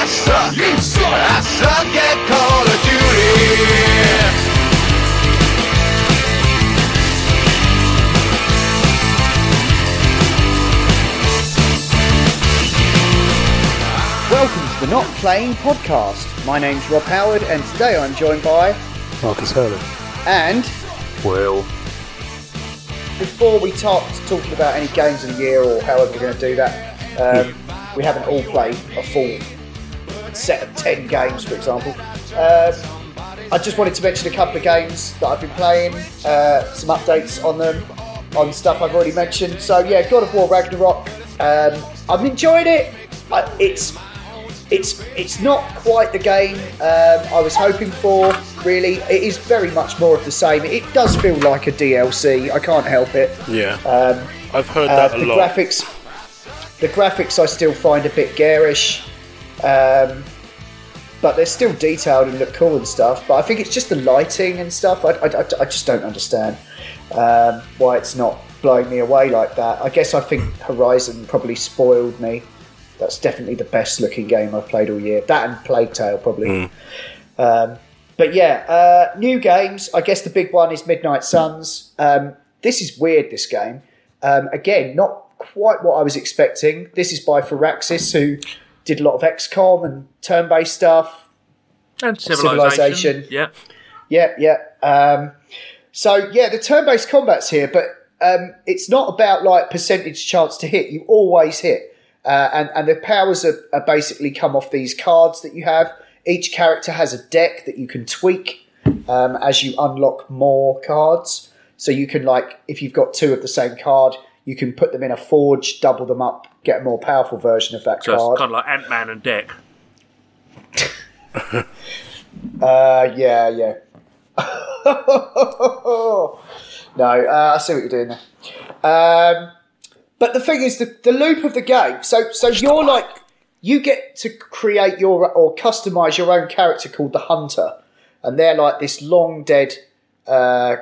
I suck. You suck. I suck at Call of Duty. Welcome to the Not Playing podcast. My name's Rob Howard, and today I'm joined by Marcus Hurley. and Well, before we start talking about any games of the year or however we're going to do that, um, we haven't all played a full set of 10 games, for example. Um, I just wanted to mention a couple of games that I've been playing, uh, some updates on them, on stuff I've already mentioned. So, yeah, God of War Ragnarok. Um, I've enjoyed it. I, it's it's it's not quite the game um, I was hoping for. Really, it is very much more of the same. It does feel like a DLC. I can't help it. yeah, Um, I've heard uh, that a the lot. graphics, the graphics, I still find a bit garish, um, but they're still detailed and look cool and stuff. But I think it's just the lighting and stuff. I, I, I- just don't understand um, why it's not blowing me away like that. I guess I think Horizon probably spoiled me. That's definitely the best looking game I've played all year. That and Plague Tale probably. Um, but yeah, uh, new games. I guess the big one is Midnight Suns. Um, this is weird. This game, um, again, not quite what I was expecting. This is by Firaxis, who did a lot of XCOM and turn-based stuff. And civilization. Civilization. Yeah. Yeah, yeah. Um, so yeah, the turn-based combat's here, but um, it's not about like percentage chance to hit. You always hit, uh, and and the powers are, are basically come off these cards that you have. Each character has a deck that you can tweak um, as you unlock more cards. So you can like, if you've got two of the same card, you can put them in a forge, double them up, get a more powerful version of that So card. it's kind of like Ant Man and Deck. Uh, yeah, yeah. no, uh, I see what you're doing there. Um, but the thing is, the, the loop of the game. So, so you're like, you get to create your or customize your own character called the Hunter, and they're like this long dead uh,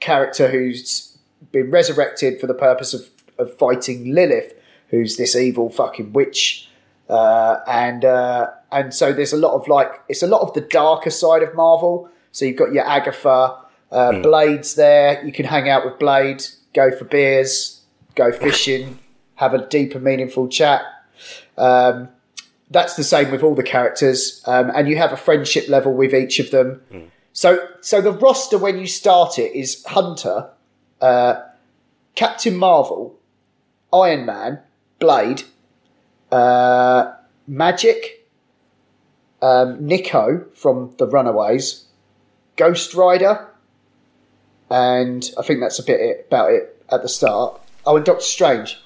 character who's been resurrected for the purpose of, of fighting Lilith, who's this evil fucking witch uh, and uh, and so there's a lot of like it's a lot of the darker side of Marvel. So you've got your Agatha, uh, Blade's there. You can hang out with Blade, go for beers, go fishing, have a deeper, meaningful chat. Um, that's the same with all the characters, um, and you have a friendship level with each of them. So so the roster when you start it is Hunter, uh, Captain Marvel, Iron Man, Blade, uh, Magik, um, Nico from the Runaways, Ghost Rider, and I think that's a bit it, about it at the start. Oh, and Doctor Strange.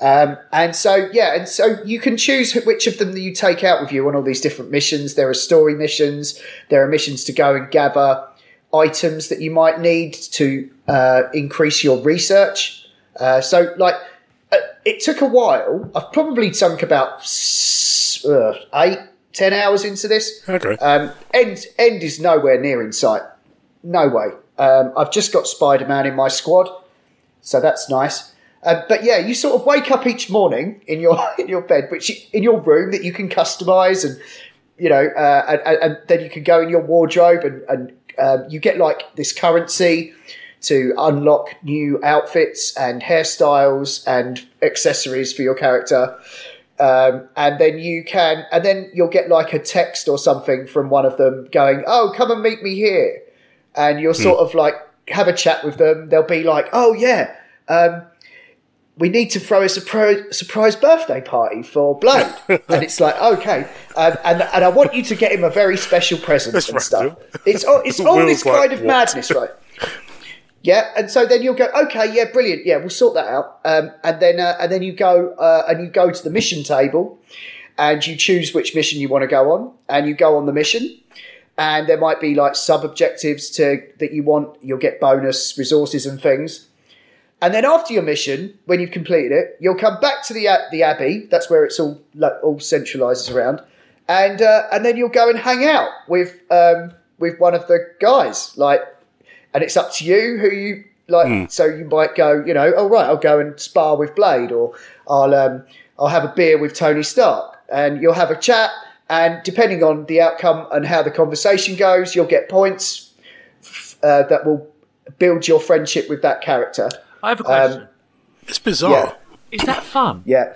Um, and so, yeah, and so you can choose which of them that you take out with you on all these different missions. There are story missions, there are missions to go and gather items that you might need to uh, increase your research. Uh, so, like, uh, it took a while. I've probably sunk about uh, eight, ten hours into this. Okay. Um, end end is nowhere near in sight. No way. Um, I've just got Spider Man in my squad, so that's nice. Uh, but yeah, you sort of wake up each morning in your in your bed, which you, in your room that you can customize, and you know, uh, and, and- and then you can go in your wardrobe, and, and um, you get like this currency to unlock new outfits and hairstyles and accessories for your character. Um, and then you can, and then you'll get like a text or something from one of them going, "Oh, come and meet me here," and you'll sort of like have a chat with them. They'll be like, "Oh yeah, um, we need to throw a surprise, surprise birthday party for Blade," and it's like, "Okay," um, and and I want you to get him a very special present That's and right, stuff. It's all, it's all Will's this like, kind of "What?" madness, right? Yeah, and so then you'll go, okay, yeah, brilliant, yeah, we'll sort that out, um, and then uh, and then you go uh, and you go to the mission table, and you choose which mission you want to go on, and you go on the mission, and there might be like sub objectives to that you want. You'll get bonus resources and things, and then after your mission, when you've completed it, you'll come back to the the abbey. That's where it's all like, all centralizes around, and uh, and then you'll go and hang out with um, with one of the guys, like, and it's up to you who you like. So you might go, you know, oh right, I'll go and spar with Blade, or I'll um, I'll have a beer with Tony Stark, and you'll have a chat. and depending on the outcome and how the conversation goes, you'll get points uh, that will build your friendship with that character. I have a question. It's bizarre. Yeah. is that fun? Yeah.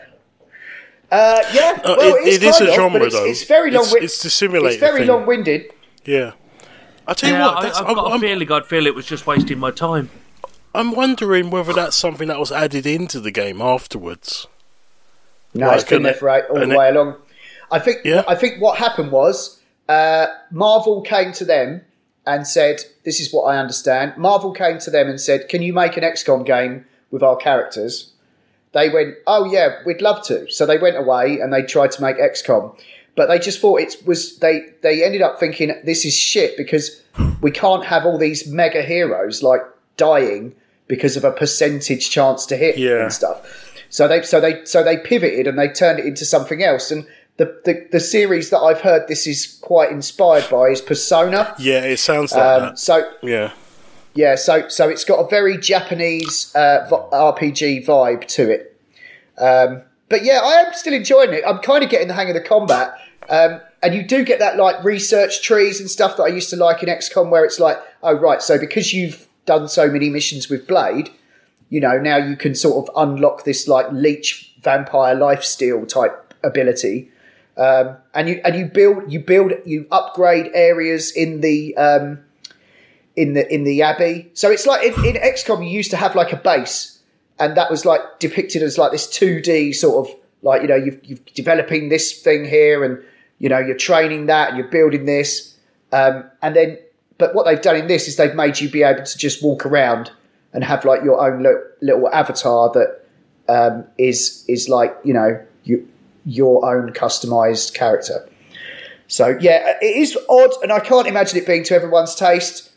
Uh, yeah, Uh, well, it- it's it is kind a of, genre, but it's, though. it's very long. It's to simulate. It's very long-winded. Yeah. I tell you Yeah, what, I, that's, I've I'm, got a I'm, feeling I'd feel it was just wasting my time. I'm wondering whether that's something that was added into the game afterwards. No, Right, it's been and there it- for eight, all and the it- way along. I think. Yeah. I think what happened was uh, Marvel came to them and said, "This is what I understand." Marvel came to them and said, "Can you make an XCOM game with our characters?" They went, "Oh yeah, we'd love to." So they went away and they tried to make XCOM, but they just thought it was they. They ended up thinking this is shit because we can't have all these mega heroes like dying because of a percentage chance to hit Yeah. and stuff. So they so they so they pivoted and they turned it into something else. And the, the, the series that I've heard this is quite inspired by is Persona. Yeah, it sounds like Um, that. so Yeah. yeah, so so it's got a very Japanese uh, RPG vibe to it. Um, but yeah, I am still enjoying it. I'm kind of getting the hang of the combat. Um, and you do get that like research trees and stuff that I used to like in XCOM, where it's like, oh right, so because you've done so many missions with Blade, you know, now you can sort of unlock this like leech vampire lifesteal type ability. Um, and you and you build you build you upgrade areas in the um, in the in the abbey. So it's like in, in XCOM you used to have like a base, and that was like depicted as like this two D sort of like you know you've you're developing this thing here, and you know you're training that, and you're building this, um, and then but what they've done in this is they've made you be able to just walk around and have like your own little, little avatar that um, is is like you know you, your own customized character. So yeah, it is odd, and I can't imagine it being to everyone's taste.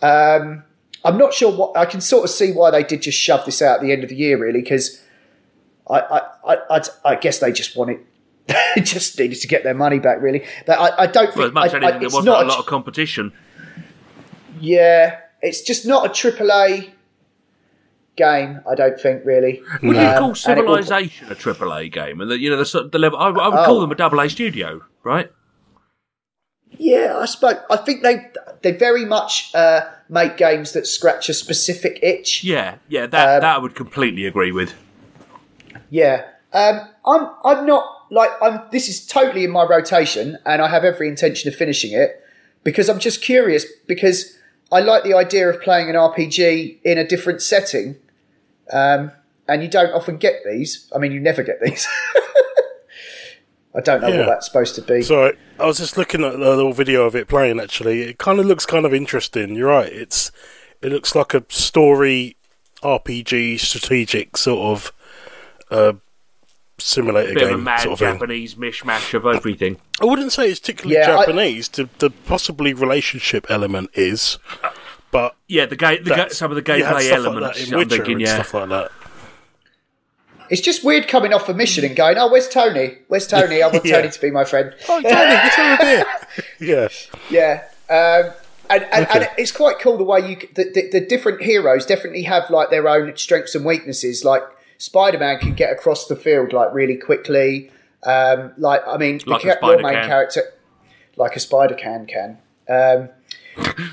Um, I'm not sure what I can sort of see why they did just shove this out at the end of the year, really, because I I, I, I I guess they just wanted They just needed to get their money back, really. But I, I don't Well, think much I, as I, there wasn't not a a lot of competition. yeah, it's just not a triple A game. I don't think really. Would you Um, call and it will- Civilization a triple A game? And the, you know the, sort- the level, I, I would Oh. call them a double A studio, right? Yeah, I suppose. I think they they very much uh, make games that scratch a specific itch. Yeah, yeah, that Um, that I would completely agree with. Yeah. Um, I'm I'm not like I'm. This is totally in my rotation, and I have every intention of finishing it because I'm just curious because I like the idea of playing an RPG in a different setting, um, and you don't often get these. I mean, you never get these. I don't know Yeah. what that's supposed to be. Sorry, I was just looking at the little video of it playing. Actually, it kind of looks kind of interesting. You're right. It's it looks like a story RPG strategic sort of uh, simulator Bit of a game mad sort of thing. Japanese mishmash of everything. I wouldn't say it's particularly Yeah, I- Japanese. The, the possibly relationship element is, but Yeah, the game, the ga- some of the gameplay stuff like elements. that in I'm thinking, yeah, stuff like that. It's just weird coming off a mission and going, "Oh, where's Tony? Where's Tony? I want Yeah. Tony to be my friend." Oh, Tony, let's have a beer. yeah, Yeah, um, and, and, and it's quite cool the way you the, the, the different heroes definitely have like their own strengths and weaknesses. Like Spider Man can get across the field like really quickly. Um, like I mean, the Like a your main can. character, like a spider can can. Um,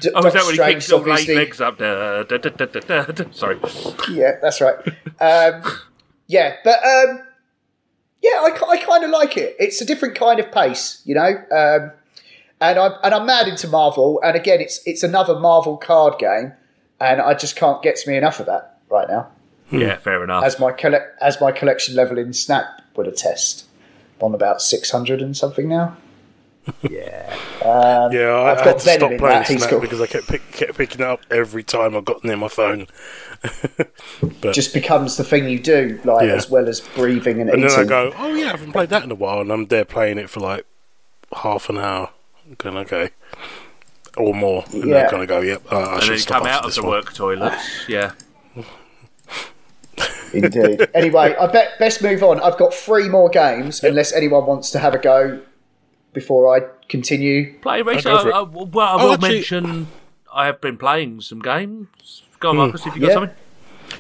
D- Oh, is that when he kicks his obviously- legs up? Da, da, da. Sorry. Yeah, that's right. Um, yeah, but um, yeah, I, I kind of like it. It's a different kind of pace, you know. Um, and I'm and I'm mad into Marvel. And again, it's it's another Marvel card game, and I just can't get to me enough of that right now. Yeah, fair enough. As my colle- as my collection level in Snap would attest, I'm on about six hundred and something now. yeah. I, I've I got had to Venom stop playing that, Snap cool. because I kept pick, kept picking it up every time I got near my phone. but Just becomes the thing you do, like Yeah. as well as breathing and, and eating. then I go, oh yeah, I haven't played that in a while, and I'm there playing it for like half an hour. I'm going okay, or more, and Yeah. I'm going to go, yep. Uh, I and should then you stop come out of the one. work toilets. Yeah. Indeed. anyway, I bet best move on. I've got three more games, unless anyone wants to have a go before I continue. Play race. go for it. Uh, well, I Oh, will actually- mention I have been playing some games. Go on, Marcus, if you got Yeah. something.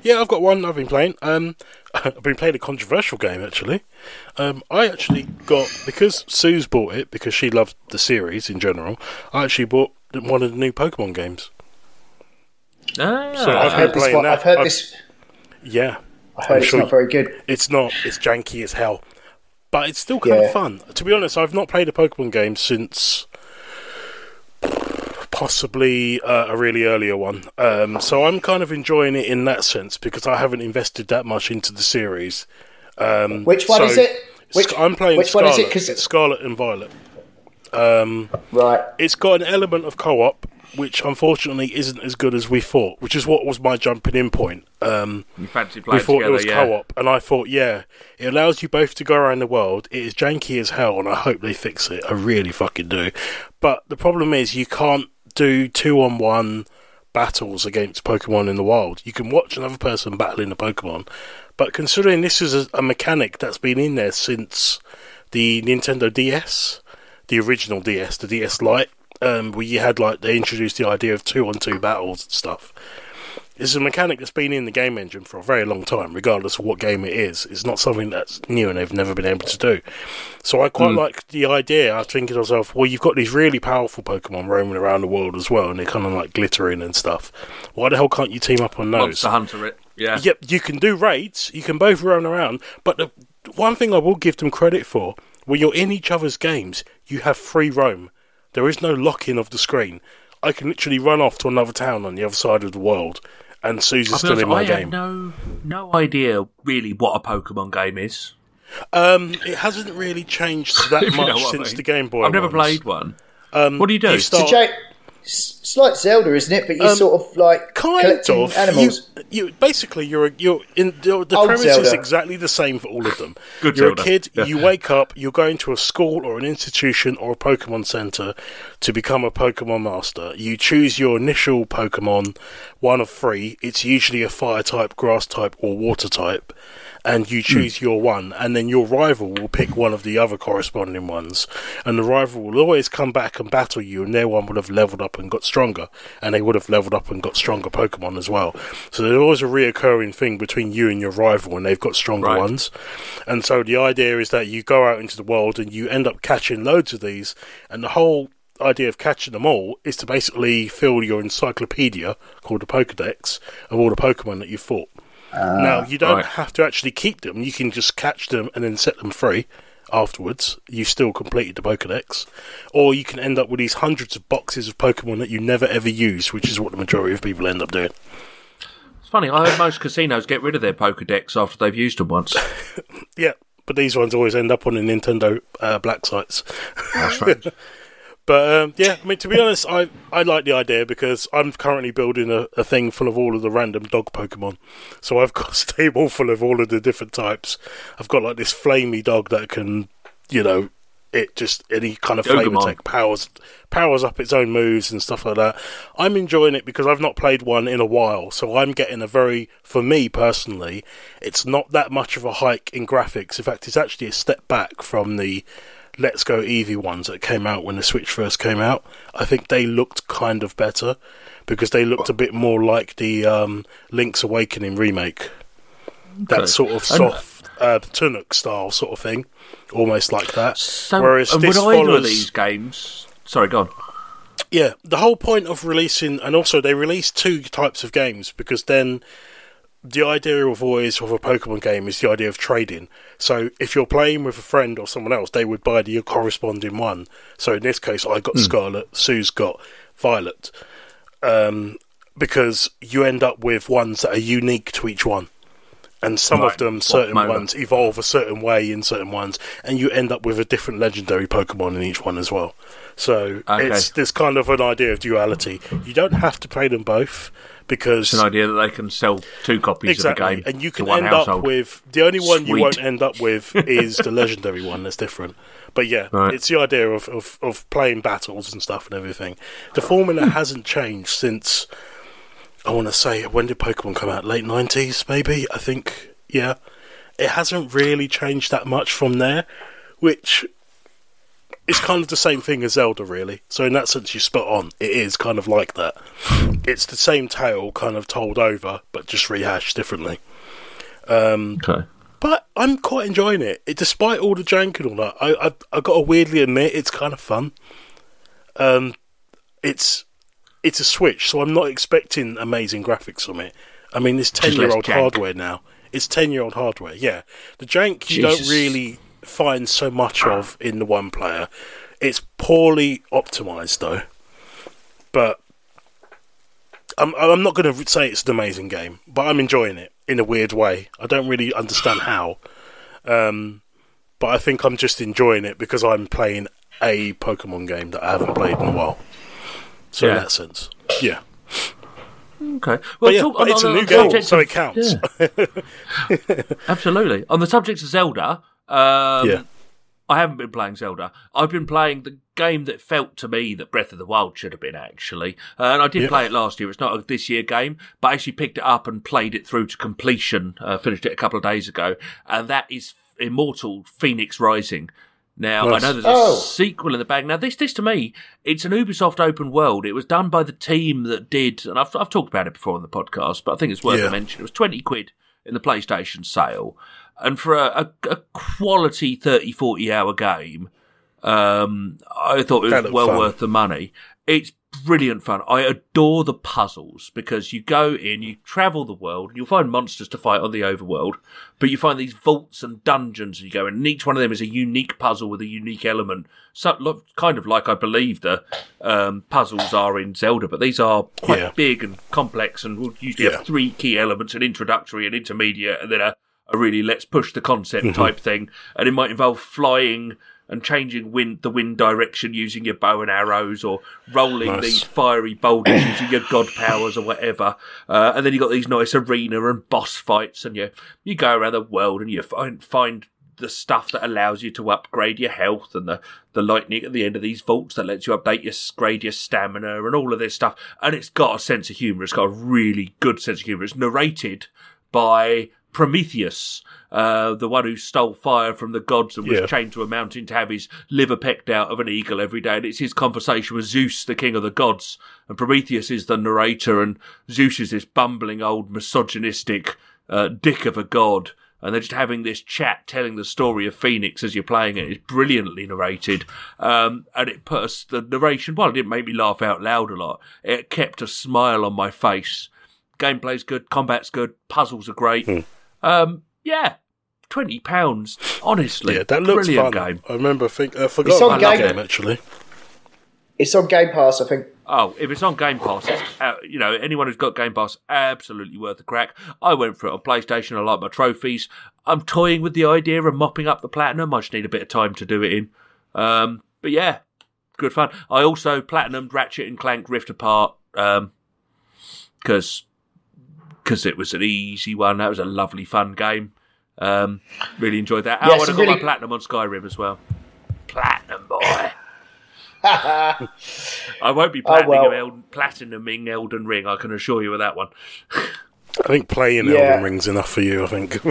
Yeah, I've got one I've been playing. Um, I've been playing a controversial game actually. Um, I actually got because Sue's bought it because she loved the series in general. I actually bought one of the new Pokemon games. Ah, So I've I've heard been this one. that. I've heard I've- this. Yeah, I heard it's not very good. it's not. It's janky as hell, but it's still kind Yeah. of fun. To be honest, I've not played a Pokemon game since possibly uh, a really earlier one. Um, so I'm kind of enjoying it in that sense because I haven't invested that much into the series. Um, Which one so is it? Which, I'm playing which one is it? Because it's Scarlet and Violet. right, It's got an element of co-op, which unfortunately isn't as good as we thought, which is what was my jumping in point. Um, you fancy we thought together, it was yeah. co-op, and I thought, yeah, it allows you both to go around the world. It is janky as hell, and I hope they fix it. I really fucking do. But the problem is, you can't do two-on-one battles against Pokemon in the wild. You can watch another person battling a Pokemon, but considering this is a, a mechanic that's been in there since the Nintendo DS, the original DS, the DS Lite, um, where you had like they introduced the idea of two-on-two battles and stuff. Is a mechanic that's been in the game engine for a very long time, regardless of what game it is. It's not something that's new and they've never been able to do. So I quite like the idea. I was thinking to myself, well, you've got these really powerful Pokemon roaming around the world as well, and they're kind of like glittering and stuff. Why the hell can't you team up on those? Monster Hunter it. Yeah. Yep, you can do raids. You can both roam around. But the one thing I will give them credit for, when you're in each other's games, you have free roam. There is no lock-in of the screen. I can literally run off to another town on the other side of the world, and Susie's I'll still in my I game. have no no idea really what a Pokemon game is. Um, it hasn't really changed that If you know much I since mean. the Game Boy. I've never ones. played one. Um, What do you do? You so start, Jay, it's it's like Zelda, isn't it? But you're Um, sort of like kind collecting of. animals. You, you basically you're a- you're in the, the Old premise is exactly the same for all of them. Good you're Zelda. a kid. Yeah. You wake up. You're going to a school or an institution or a Pokemon Center to become a Pokemon Master. You choose your initial Pokemon, one of three. It's usually a Fire type, Grass type, or Water type. And you hmm. choose your one, and then your rival will pick one of the other corresponding ones. And the rival will always come back and battle you, and their one would have leveled up and got stronger, and they would have leveled up and got stronger Pokemon as well. So there's always a reoccurring thing between you and your rival, and they've got stronger Right. ones. And so the idea is that you go out into the world and you end up catching loads of these, and the whole idea of catching them all is to basically fill your encyclopedia called the Pokedex of all the Pokemon that you've fought. Now you don't right. have to actually keep them; you can just catch them and then set them free. Afterwards, you still completed the Pokedex, or you can end up with these hundreds of boxes of Pokemon that you never ever use, which is what the majority of people end up doing. It's funny. I heard most casinos get rid of their Pokedex after they've used them once. Yeah, but these ones always end up on the Nintendo uh, black sites. That's right. But um, yeah, I mean to be honest, I I like the idea because I'm currently building a, a thing full of all of the random dog Pokemon. So I've got a stable full of all of the different types. I've got like this flamey dog that can, you know, it just any kind of flame attack powers powers up its own moves and stuff like that. I'm enjoying it because I've not played one in a while, so I'm getting a very for me personally, it's not that much of a hike in graphics. In fact, it's actually a step back from the Let's Go Eevee ones that came out when the Switch first came out. I think they looked kind of better because they looked a bit more like the um, Link's Awakening remake. That sort of soft uh, Tunic style sort of thing, almost like that. So, Whereas and this would either follows- these games? Sorry, go on. Yeah, the whole point of releasing, and also they release two types of games because then the idea of always of a Pokemon game is the idea of trading. So if you're playing with a friend or someone else, they would buy the corresponding one. So in this case, I got Scarlet, Sue's got Violet, um, because you end up with ones that are unique to each one. And some of them, certain ones, evolve a certain way in certain ones, and you end up with a different legendary Pokemon in each one as well. So Okay. it's this kind of an idea of duality. You don't have to play them both because It's an idea that they can sell two copies exactly, of the game and you can end household. up with the only one you won't end up with is the legendary one. That's different. But yeah, Right. it's the idea of, of of playing battles and stuff and everything. The formula hasn't changed since I want to say when did Pokemon come out? Late nineties, maybe. I think yeah. It hasn't really changed that much from there, which it's kind of the same thing as Zelda, really. So in that sense, you're spot on. It is kind of like that. It's the same tale, kind of told over, but just rehashed differently. Um, Okay. But I'm quite enjoying it. it despite all the jank and all that, I, I I got to weirdly admit it's kind of fun. Um, it's it's a Switch, so I'm not expecting amazing graphics from it. I mean, it's ten year old hardware now. It's ten year old hardware. Yeah, the jank you don't really find so much of in the one player. It's poorly optimized though, but I'm I'm not going to say it's an amazing game, but I'm enjoying it in a weird way. I don't really understand how, um, but I think I'm just enjoying it because I'm playing a Pokemon game that I haven't played in a while. So in that sense, yeah. Okay. Well, yeah, talk- on- it's a new game, so it counts. Yeah. Absolutely. On the subject of Zelda, um, Yeah. I haven't been playing Zelda. I've been playing the game that felt to me that Breath of the Wild should have been actually, uh, and I did Yeah. play it last year. It's not a this year game, but I actually picked it up and played it through to completion. Uh, finished it a couple of days ago, and that is Immortal Fenyx Rising. Now Nice. I know there's Oh. a sequel in the bag. Now this, this to me, it's an Ubisoft open world. It was done by the team that did, and I've I've talked about it before on the podcast, but I think it's worth Yeah. a mention. It was twenty quid in the PlayStation sale, and for a, a, a quality 30, 40 hour game, um, I thought it was well fun. worth the money. It's brilliant fun. I adore the puzzles because you go in, you travel the world, and you'll find monsters to fight on the overworld, but you find these vaults and dungeons, and you go in, and each one of them is a unique puzzle with a unique element. So, kind of like I believe the um, puzzles are in Zelda, but these are quite Yeah. big and complex, and will usually Yeah. have three key elements: an introductory, an intermediate, and then a, a really let's push the concept type thing. And it might involve flying and changing wind the wind direction using your bow and arrows, or rolling Nice. these fiery boulders using your god powers or whatever. Uh, and then you got these nice arena and boss fights, and you you go around the world and you find find the stuff that allows you to upgrade your health and the, the lightning at the end of these vaults that lets you update your grade your stamina and all of this stuff. And it's got a sense of humour. It's got a really good sense of humour. It's narrated by Prometheus, uh, the one who stole fire from the gods and was Yeah. chained to a mountain to have his liver pecked out of an eagle every day. And it's his conversation with Zeus, the king of the gods. And Prometheus is the narrator, and Zeus is this bumbling old misogynistic uh, dick of a god. And they're just having this chat, telling the story of Fenyx as you're playing it. It's brilliantly narrated, um, and it put us the narration. Well, it didn't make me laugh out loud a lot. It kept a smile on my face. Gameplay's good, combat's good, puzzles are great. Hmm. Um, yeah, twenty pounds. Honestly, Yeah, that looks brilliant fun. game. I remember. Think I forgot It's on about that Game- game actually. It's on Game Pass, I think. Oh, if it's on Game Pass, it's, uh, you know, anyone who's got Game Pass, absolutely worth a crack. I went for it on PlayStation. I like my trophies. I'm toying with the idea of mopping up the platinum. I just need a bit of time to do it in. Um, but yeah, good fun. I also platinumed Ratchet and Clank Rift Apart because because it was an easy one. That was a lovely, fun game. Um, really enjoyed that. Yeah, oh, it's and I a got my platinum on Skyrim as well. Platinum boy. I won't be Oh, platinuming, well. Elden, platinuming Elden Ring. I can assure you of that one. I think playing Yeah. Elden Ring's enough for you. I think.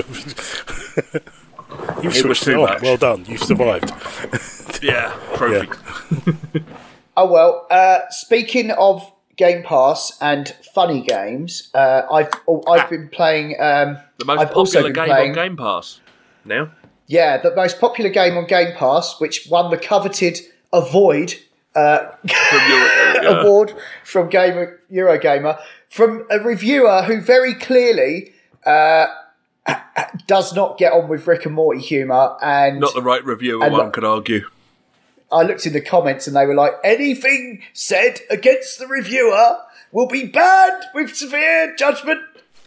You've It was switched too it on. much. Well done. You survived. Yeah, trophy. Oh well. Uh, speaking of Game Pass and funny games, uh, I've oh, I've been playing. Um, The most I've popular game playing. on Game Pass. Now, Yeah, the most popular game on Game Pass, which won the coveted Avoid uh, from uh, award from Gamer Eurogamer from a reviewer who very clearly uh, does not get on with Rick and Morty humour. And not the right reviewer, one could argue. I looked in the comments and they were like, anything said against the reviewer will be banned with severe judgment.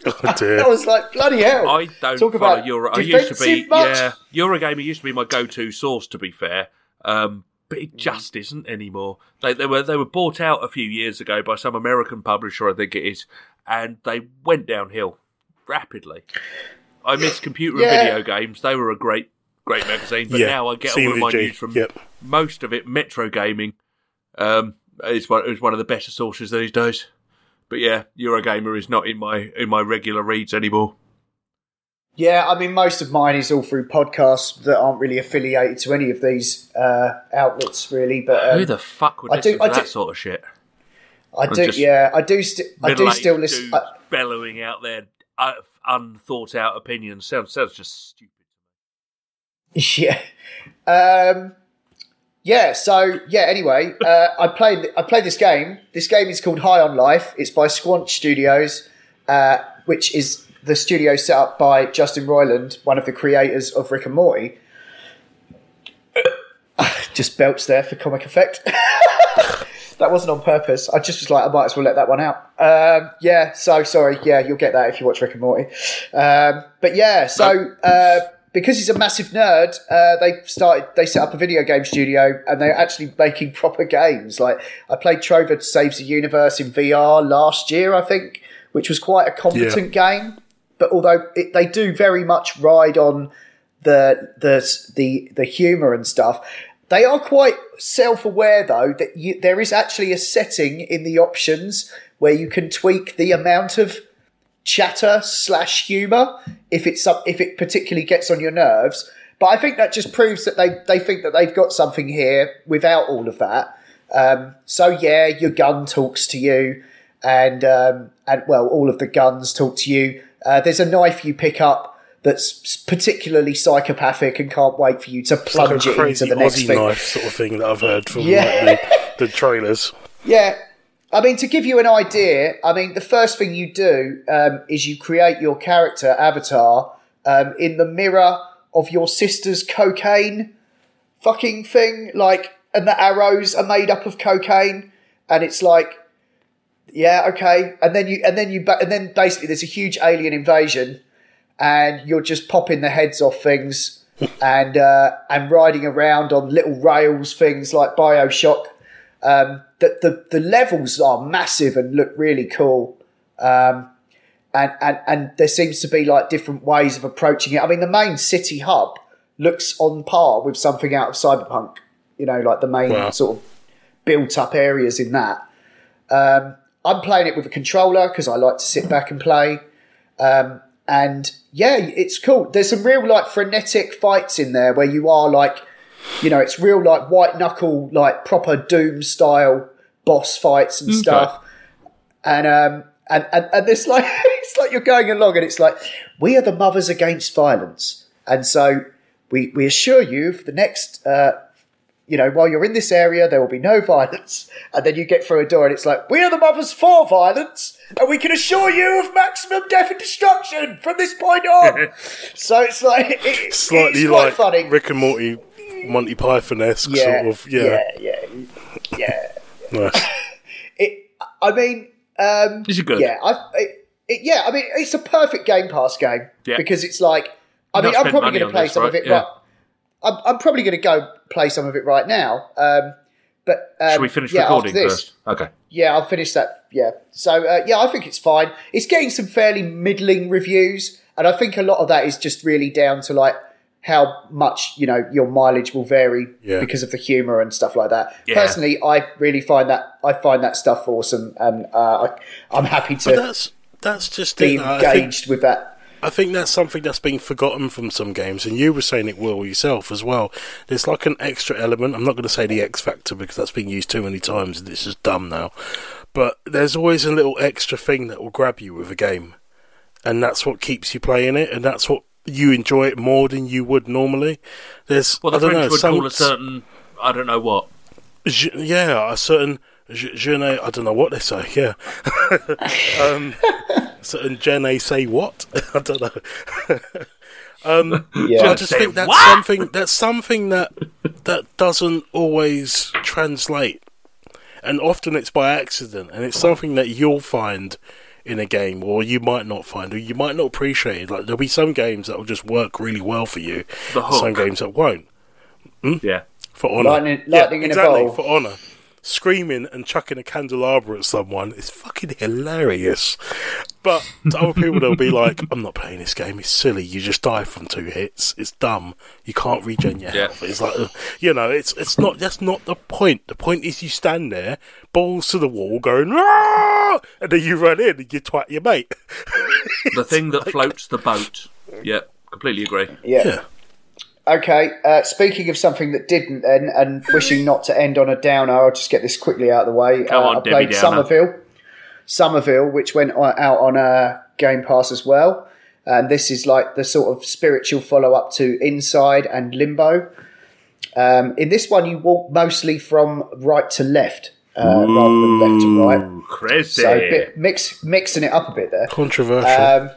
Oh I was like, bloody hell. I don't Talk follow about Euro. I used to be, defensive much? yeah, Eurogamer used to be my go-to source. To be fair, um, but it just isn't anymore. They, they were they were bought out a few years ago by some American publisher, I think it is, and they went downhill rapidly. I miss computer Yeah. and video games. They were a great great magazine, but yeah. now I get all of my news from Yep. most of it Metro Gaming. Um, it's one, it's one of the better sources these days. But yeah, Eurogamer is not in my in my regular reads anymore. Yeah, I mean, most of mine is all through podcasts that aren't really affiliated to any of these uh, outlets, really. But um, Who the fuck would I do- to I that do- sort of shit? I do, yeah, I do, st- I do still listen. dudes bellowing out their uh, unthought out opinions sounds sounds just stupid. Yeah. Um, yeah. So yeah. Anyway, uh, I played. I played this game. This game is called High on Life. It's by Squanch Studios, uh, which is the studio set up by Justin Roiland, one of the creators of Rick and Morty. Just belts there for comic effect. that wasn't on purpose. I just was like, I might as well let that one out. Um, yeah. So sorry. Yeah, you'll get that if you watch Rick and Morty. Um, but yeah. So. Uh, because he's a massive nerd, uh, they started. They set up a video game studio, and they're actually making proper games. Like I played Trover Saves the Universe in VR last year, I think, which was quite a competent game. But although it, they do very much ride on the the the the humor and stuff, they are quite self aware though that you, there is actually a setting in the options where you can tweak the amount of chatter slash humor if it's if it particularly gets on your nerves. But I think that just proves that they they think that they've got something here without all of that. Um, so yeah, your gun talks to you, and um, and well, all of the guns talk to you. Uh, there's a knife you pick up that's particularly psychopathic and can't wait for you to like plunge a it into the next thing. knife sort of thing that I've heard from Yeah. like, the, the trailers. Yeah. I mean, to give you an idea, I mean, the first thing you do um, is you create your character avatar um, in the mirror of your sister's cocaine fucking thing. Like, and the arrows are made up of cocaine, and it's like, yeah, okay. And then you, and then you, and then basically there's a huge alien invasion, and you're just popping the heads off things, and uh, and riding around on little rails things like Bioshock um, the, the the levels are massive and look really cool. Um, and, and and there seems to be like different ways of approaching it. I mean, the main city hub looks on par with something out of Cyberpunk. You know, like the main Wow. sort of built up areas in that. Um, I'm playing it with a controller because I like to sit back and play. Um, and yeah, it's cool. There's some real like frenetic fights in there where you are like you know, it's real like white knuckle, like proper Doom style boss fights and stuff. And um and, and and it's like it's like you're going along and it's like we are the mothers against violence, and so we we assure you for the next. Uh, you know, while you're in this area, there will be no violence. And then you get through a door and it's like, we are the mothers for violence, and we can assure you of maximum death and destruction from this point on. so it's like, it, Slightly it's like funny. Rick and Morty, Monty Python esque yeah, sort of. Yeah. yeah, yeah, yeah. Nice. It, I mean, um, Is it good? Yeah, I, it, it, yeah. I mean, it's a perfect Game Pass game Yeah. because it's like. I mean, I'm probably going to play this, some of it. Yeah. Right, I'm, I'm probably going to go play some of it right now. Um, but um, Should we finish yeah, recording this, first? Okay. Yeah, I'll finish that. Yeah. So uh, yeah, I think it's fine. It's getting some fairly middling reviews, and I think a lot of that is just really down to like how much you know your mileage will vary Yeah. because of the humor and stuff like that. Yeah. Personally, I really find that I find that stuff awesome, and uh, I, I'm happy But to that's that's just be it. I think, engaged with that. I think that's something that's been forgotten from some games, and you were saying it will yourself as well. There's like an extra element. I'm not going to say the X factor because that's been used too many times and it's just dumb now. But there's always a little extra thing that will grab you with a game, and that's what keeps you playing it, and that's what you enjoy it more than you would normally. There's Well, the I don't French know would some call a certain, I don't know what. Je, yeah, a certain je, je ne, I don't know what they say. Yeah, um, certain je ne say what I don't know. um, Yeah. I just think that's what? something that's something that that doesn't always translate, and often it's by accident, and it's something that you'll find in a game, or you might not find, or you might not appreciate. Like there'll be some games that will just work really well for you, The and some games that won't. Hmm? Yeah. For honor, Lightning- lightning in a exactly, bowl. For honor, screaming and chucking a candelabra at someone is fucking hilarious. But to other people, they'll be like, "I'm not playing this game. It's silly. You just die from two hits. It's dumb. You can't regen your Yeah. health." It's like, uh, you know, it's it's not. That's not the point. The point is you stand there, balls to the wall, going, "Ah!" and then you run in and you twat your mate. The thing that floats the boat Yeah, completely agree. Yeah. Yeah. Okay. Uh, speaking of something that didn't end, and wishing not to end on a downer, I'll just get this quickly out of the way. Come uh, on, I Debbie played Downer. Somerville. Somerville, which went out on uh, Game Pass as well. And this is like the sort of spiritual follow up to Inside and Limbo. Um, in this one, you walk mostly from right to left uh, rather than left to right. Crazy. So bit mix, mixing it up a bit there. Controversial. Um,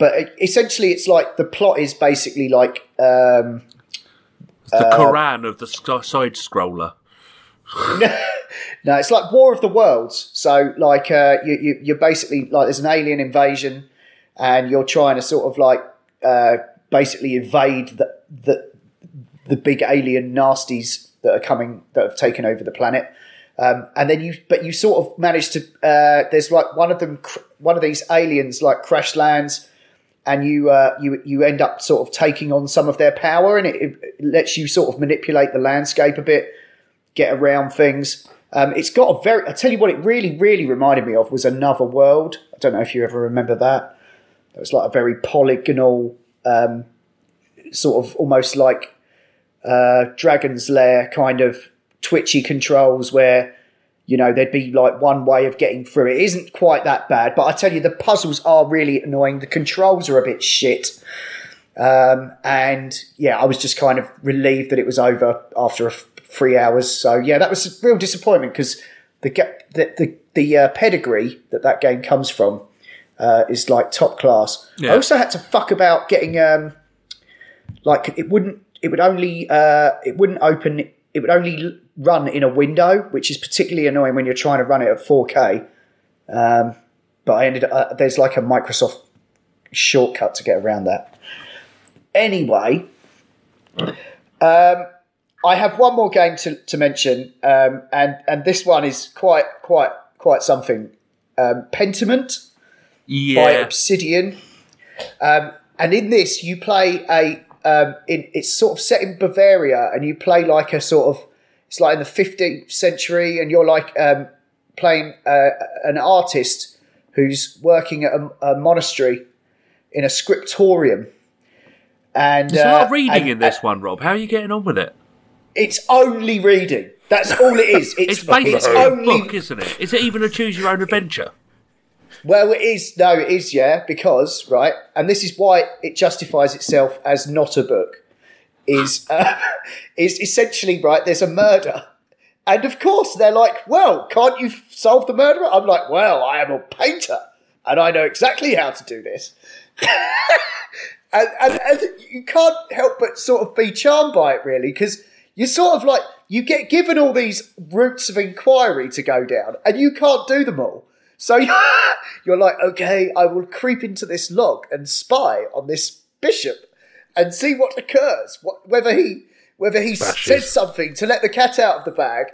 but essentially, it's like the plot is basically like um, the Quran of the side scroller. no, it's like War of the Worlds. So like uh, you, you you're basically like there's an alien invasion, and you're trying to sort of like uh, basically invade the the the big alien nasties that are coming that have taken over the planet. Um, and then you, but you sort of manage to. Uh, there's like one of them, cr- one of these aliens like crash lands, and you uh, you you end up sort of taking on some of their power, and it, it lets you sort of manipulate the landscape a bit, get around things. Um, it's got a very. I tell you what, it really really reminded me of was Another World. I don't know if you ever remember that. It was like a very polygonal, um, sort of almost like uh, Dragon's Lair kind of twitchy controls where you know there'd be like one way of getting through it. It isn't quite that bad, but I tell you the puzzles are really annoying. The controls are a bit shit. Um, and yeah, I was just kind of relieved that it was over after a f- three hours. So yeah, that was a real disappointment because the, the the the uh, pedigree that that game comes from uh, is like top class. I also had to fuck about getting um, like it wouldn't it would only uh, it wouldn't open it would only run in a window, which is particularly annoying when you're trying to run it at 4K. Um, but I ended uh, there's like a Microsoft shortcut to get around that. Anyway, um, I have one more game to, to mention, um, and and this one is quite quite quite something. Um, Pentiment by Obsidian. Um, and in this, you play a. Um, in, it's sort of set in Bavaria, and you play like a sort of. It's like in the 15th century, and you're like um, playing uh, an artist who's working at a, a monastery in a scriptorium. And There's a lot of uh, reading and- in this one, Rob. How are you getting on with it? It's only reading. That's all it is. It's, It's basically it's a only book, isn't it? Is it even a choose your own adventure? Well, it is. No, it is. Yeah, because right, and this is why it justifies itself as not a book. Is uh, is essentially right. There's a murder, and of course they're like, "Well, can't you solve the murderer?" I'm like, "Well, I am a painter, and I know exactly how to do this." and, and, and you can't help but sort of be charmed by it, really, because you're sort of like you get given all these routes of inquiry to go down, and you can't do them all. So you're like, okay, I will creep into this log and spy on this bishop and see what occurs, what, whether he whether he Bashes. says something to let the cat out of the bag,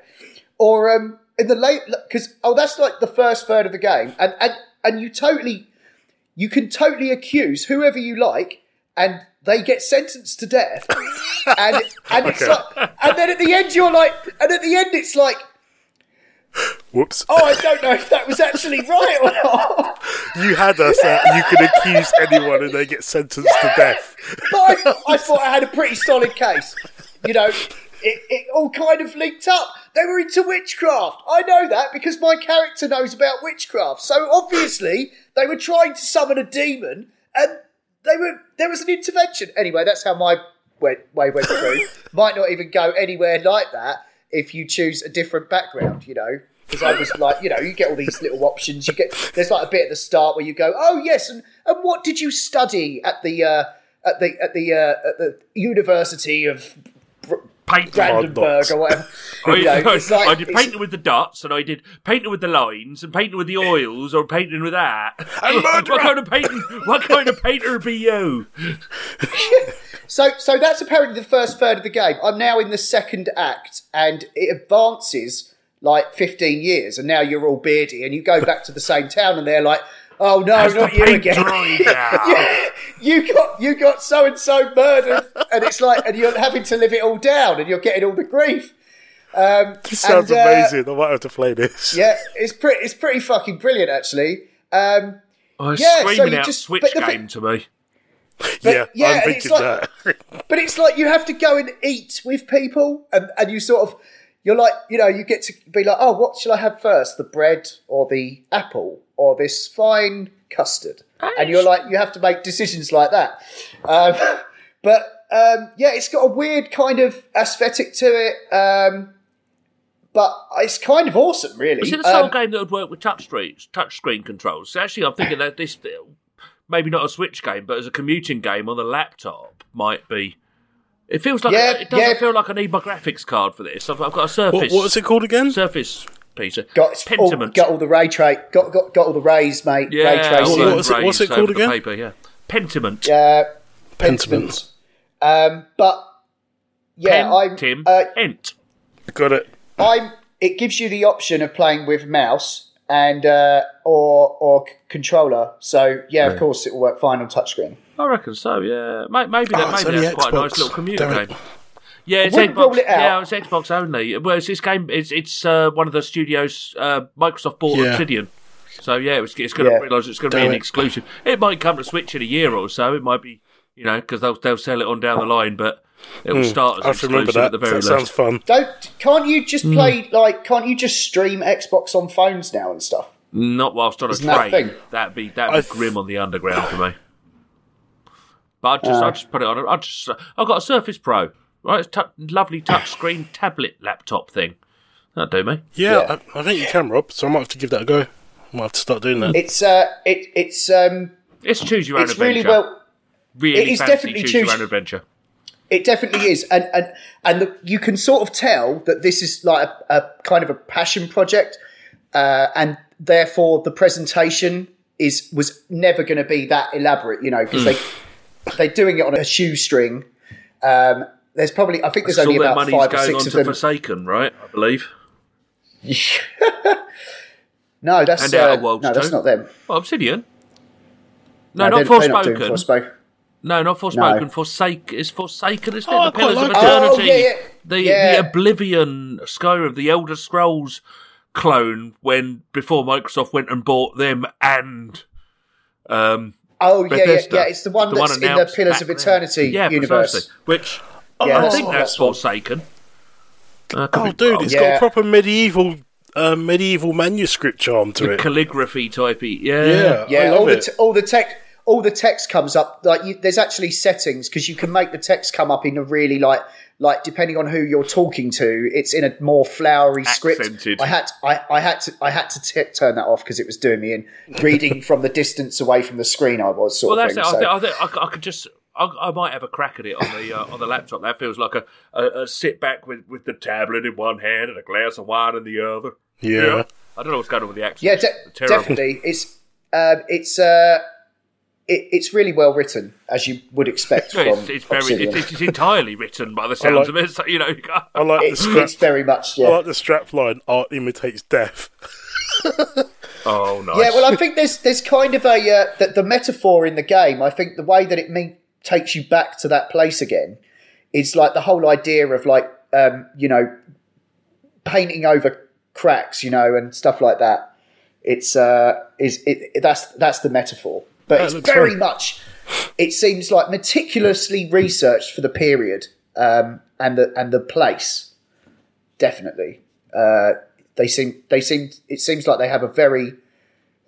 or um, in the late because oh, that's like the first third of the game, and and and you totally you can totally accuse whoever you like, and they get sentenced to death, and and it's Okay. like, and then at the end you're like, and at the end it's like. Whoops. Oh, I don't know if that was actually right or not. You had us at you can accuse anyone and they get sentenced to death. But I, I thought I had a pretty solid case. You know, it, it all kind of linked up. They were into witchcraft. I know that because my character knows about witchcraft. So obviously they were trying to summon a demon, and they were there was an intervention. Anyway, that's how my way, way went through. Might not even go anywhere like that if you choose a different background. You know. Because I was like, you know, you get all these little options. You get there's like a bit at the start where you go, oh yes, and, and what did you study at the uh, at the at the uh, at the University of Painting. Brandenburg or whatever? I, You know, it's like- I did painting with the dots, and I did painting with the lines, and painting with the oils, or painting with that. And what kind of painting? What kind of painter be you? So, so that's apparently the first third of the game. I'm now in the second act, and it advances like 15 years, and now you're all beardy, and you go back to the same town, and they're like, "Oh no, Has not you again! yeah, you got you got so and so murdered," and it's like, and you're having to live it all down, and you're getting all the grief. Um, This sounds and, uh, amazing. I might have to play this. Yeah, it's pretty, it's pretty fucking brilliant, actually. Um, Oh, it's Yeah, so screaming you out just- Switch the game thing- to me. yeah, yeah, I'm thinking like- that. But it's like you have to go and eat with people, and, and you sort of, you're like, you know, you get to be like, oh, what shall I have first, the bread or the apple or this fine custard? And you're like, you have to make decisions like that. Um, but um, yeah, it's got a weird kind of aesthetic to it, um, but it's kind of awesome, really. Is it a sole Um, game that would work with touch screens, touch screen controls? So Actually, I'm thinking that this maybe not a Switch game, but as a commuting game on the laptop might be. It feels like Yeah, it doesn't yeah. feel like I need my graphics card for this. I've, I've got a Surface. What, what was it called again? Surface piece. got all, Pentiment. got all the ray tra- got, got got all the rays, mate. ray yeah, tracing. all What those it- what's it called again? Paper, yeah. Pentiment. Yeah, Pentiment. Um, but yeah, I'm. Tim. Uh, Ent. Got it. I'm. It gives you the option of playing with mouse and uh, or or controller. So yeah, of course it will work fine on touchscreen. I reckon so. Yeah, maybe that. Oh, maybe only that's quite a nice little commuter Damn it. game. Yeah, it's Xbox. it out. Yeah, it's Xbox only. Well, it's this game. It's it's uh, one of the studios. Uh, Microsoft bought Yeah. Obsidian, so yeah, it's, it's going to Yeah. realise it's going to be an it. exclusive. It might come to Switch in a year or so. It might be, you know, because they'll they'll sell it on down the line, but it will start as I remember exclusive that. at the very That sounds fun. Don't can't you Hmm. just play like can't you just stream Xbox on phones now and stuff? Not whilst on a Isn't train. thing? That'd be that'd I be grim on the underground for me. But I just I just put it on. I just I've got a Surface Pro. Right, it's tu- lovely touchscreen tablet laptop thing. That'd do me. Yeah, Yeah. I, I think you can, Rob. So I might have to give that a go. I might have to start doing that. It's uh, it it's um, It's choose your own it's adventure. really well. Really it is fancy definitely choose, choose- your own adventure. It definitely is, and and and the, you can sort of tell that this is like a, a kind of a passion project, uh, and therefore the presentation is was never going to be that elaborate, you know, because they they're doing it on a shoestring. Um, there's probably I think there's only about five or six of them. Forsaken, right? I believe. no, that's uh, no, that's not them. Well, Obsidian. No, No, not they're not Forspoken. Forspoken. No, not Forspoken. No. Forsake is Forsaken, isn't it? Oh, the quite Pillars of like that. Oh, Eternity. yeah, yeah. The Yeah. the Oblivion Skyrim, the Elder Scrolls clone when before Microsoft went and bought them and um Oh yeah, yeah, Bethesda. yeah. It's the one that's in the Pillars of. Eternity yeah, universe. precisely. Which Yeah, I think that's that's. Forsaken. Uh, could Oh, be dude, wrong. it's Yeah. got a proper medieval, uh, medieval manuscript charm to the it. calligraphy typey. Yeah. Yeah, I Yeah, love all it. the t- all the text all the text comes up like you, there's actually settings because you can make the text come up in a really like like depending on who you're talking to, it's in a more flowery script. I had I, I had to I had to t- turn that off because it was doing me in reading from the distance away from the screen. I was sort Well, of that's thing. it. so- I, think, I, think I, I could just. I, I might have a crack at it on the uh, on the laptop. That feels like a, a, a sit back with, with the tablet in one hand and a glass of wine in the other. Yeah. I don't know what's going on with the accent. Yeah, de- definitely. It's um, it's uh, it, it's really well written, as you would expect No, from it's, it's very Obsidian. it's, it's entirely written by the sounds like- of it. So, you know, I like the It's, strap. it's very much I like the strap line. Art imitates death. oh nice. Yeah, well, I think there's there's kind of a uh, the, the metaphor in the game. I think the way that it mean, takes you back to that place again is like the whole idea of like um, you know painting over cracks, you know, and stuff like that. It's uh, is it, it- that's that's the metaphor, but That it's very fun. much. It seems like meticulously researched for the period um, and the and the place. Definitely, uh, they seem they seem. It seems like they have a very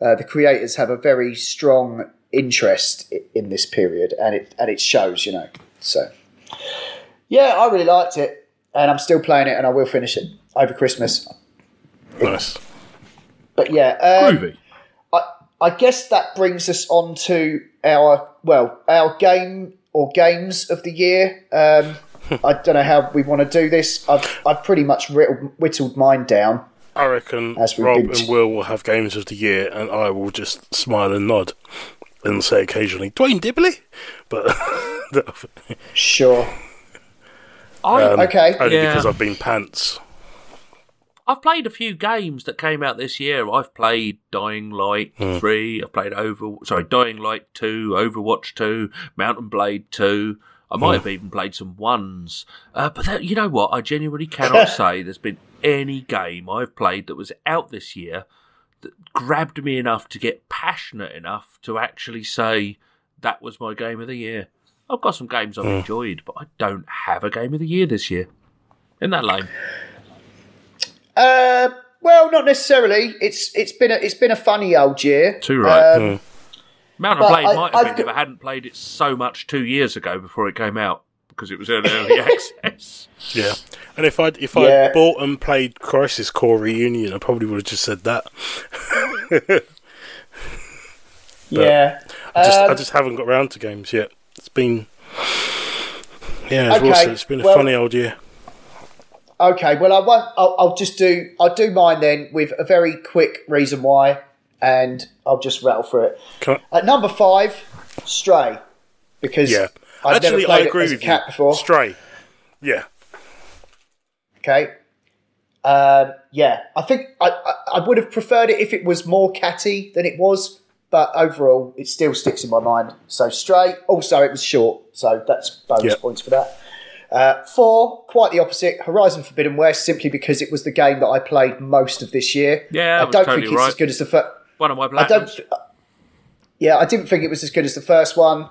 uh, the creators have a very strong interest in this period, and it and it shows, you know. So, yeah, I really liked it, and I'm still playing it, and I will finish it over Christmas. Nice. But yeah, um, Groovy. I, I guess that brings us on to our well, our game or games of the year. Um, I don't know how we want to do this. I've I've pretty much whittled, whittled mine down. I reckon As we've Rob been- and Will will have games of the year, and I will just smile and nod and say occasionally, Duane Dibbley. But Sure. I, um, Okay. only Yeah. because I've been pants. I've played a few games that came out this year. I've played Dying Light Hmm. three. I've played over sorry Dying Light two, Overwatch two, Mount and Blade two. I might Hmm. have even played some ones. Uh, but that, you know what? I genuinely cannot say there's been any game I've played that was out this year that grabbed me enough to get passionate enough to actually say that was my game of the year. I've got some games I've Hmm. enjoyed, but I don't have a game of the year this year. In that lane, Uh, well, not necessarily. It's it's been a it's been a funny old year. Too right. Um, Mount But I Played I- might have I've been got- if I hadn't played it so much two years ago before it came out because it was in early access. Yeah, and if I if Yeah. I bought and played Crisis Core Reunion, I probably would have just said that. yeah. I just, I Um, just haven't got round to games yet. It's been, yeah, as Okay, said, it's been a well- funny old year. Okay, well, I won't. I'll, I'll just do. I'll do mine then with a very quick reason why, and I'll just rattle through it. I, At number five, Stray, because yeah, I've actually, never I agree it as a with cat you. before. Stray, yeah, Okay. Um, yeah, I think I, I, I would have preferred it if it was more catty than it was, but overall, it still sticks in my mind. So Stray. Also, it was short, so that's bonus Yeah. points for that. Uh, four, quite the opposite. Horizon Forbidden West, simply because it was the game that I played most of this year. Yeah, I don't totally think it's right. as good as the first. One of my I don't. th- yeah, I didn't think it was as good as the first one,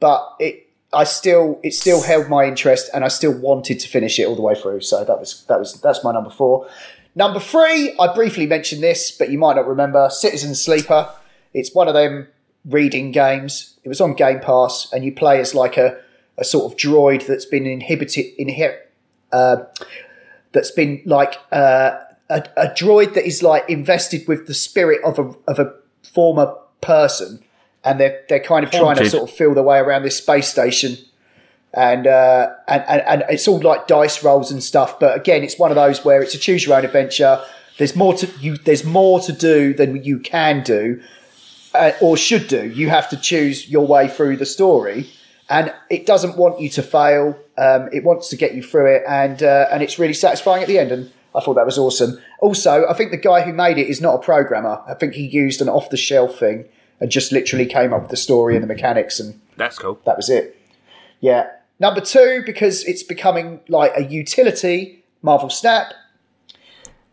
but it. I still, it still held my interest, and I still wanted to finish it all the way through. So that was that was that's my number four. Number three, I briefly mentioned this, but you might not remember. Citizen Sleeper. It's one of them reading games. It was on Game Pass, and you play as like a, a sort of droid that's been inhibited, inher- uh, that's been like uh, a, a droid that is like invested with the spirit of a of a former person, and they're they're kind of trying to sort of feel their way around this space station. And, uh, and and and it's all like dice rolls and stuff. But again, it's one of those where it's a choose your own adventure. There's more to you. There's more to do than you can do uh, or should do. You have to choose your way through the story, and it doesn't want you to fail. Um, it wants to get you through it, and uh, and it's really satisfying at the end. And I thought that was awesome. Also, I think the guy who made it is not a programmer. I think he used an off the shelf thing and just literally came up with the story and the mechanics, and That's cool. that was it. Yeah. Number two, because it's becoming like a utility, Marvel Snap.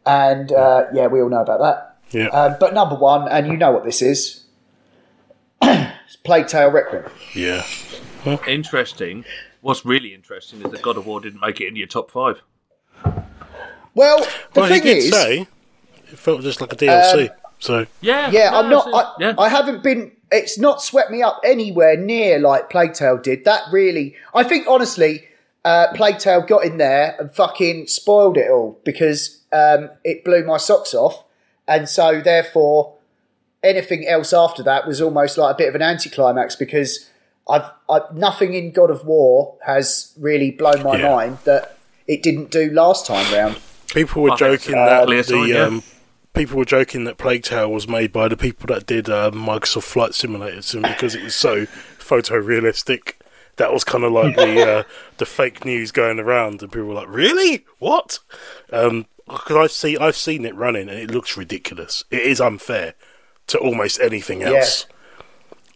And uh, yeah, we all know about that. yeah. Um, but number one, and you know what this is, it's Plague Tale Requiem. yeah. Interesting. What's really interesting is that God of War didn't make it into your top five. Well, the Well, he thing did is, um, say it felt just like a DLC. so Yeah, yeah, no, I'm not. it's- I, yeah, I haven't been. It's not swept me up anywhere near like Plague Tale did. That really, I think, honestly, uh, Plague Tale got in there and fucking spoiled it all because um, it blew my socks off, and so therefore, anything else after that was almost like a bit of an anticlimax because I've, I've nothing in God of War has really blown my Yeah. mind that it didn't do last time round. people were I joking so. that Clear the sign, yeah. um, people were joking that Plague Tale was made by the people that did uh, Microsoft Flight Simulators, and because it was so photorealistic. That was kind of like the uh, the fake news going around, and people were like, "Really? What?" Um, because I've seen I've seen it running, and it looks ridiculous. It is unfair to almost anything else.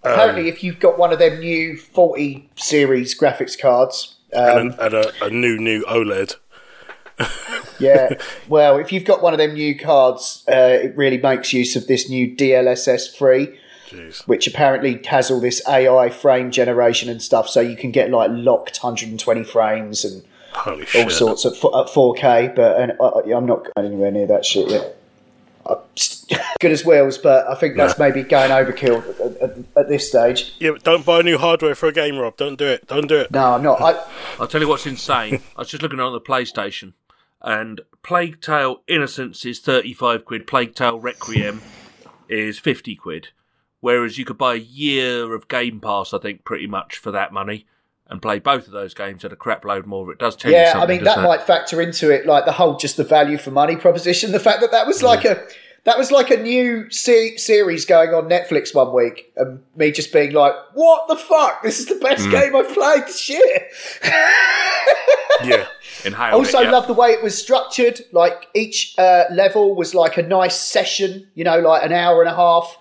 Apparently, if you've got one of them new 40 series graphics cards, um, and, and a, a new new OLED. yeah, well, if you've got one of them new cards, uh, it really makes use of this new DLSS 3, which apparently has all this AI frame generation and stuff, so you can get like locked 120 frames and Holy all shit! sorts of f- at 4K. But and, uh, I'm not going anywhere near that shit yet. I'm st- good as Wheels, but I think that's maybe going overkill at, at, at this stage. Yeah, but don't buy new hardware for a game, Rob. Don't do it. Don't do it. No, I'm not. I, I'll tell you what's insane. I was just looking on the PlayStation, and Plague Tale Innocence is 35 quid, Plague Tale Requiem is 50 quid. Whereas you could buy a year of Game Pass, I think, pretty much for that money, and play both of those games at a crap load more. It does tell you Yeah. I mean doesn't that it? might factor into it, like the whole just the value for money proposition. The fact that that was like a that was like a new se- series going on Netflix one week, and me just being like, "What the fuck? This is the best game I've played this year." Yeah, Inhaled also, it, yeah. love the way it was structured. Like each uh, level was like a nice session, you know, like an hour and a half.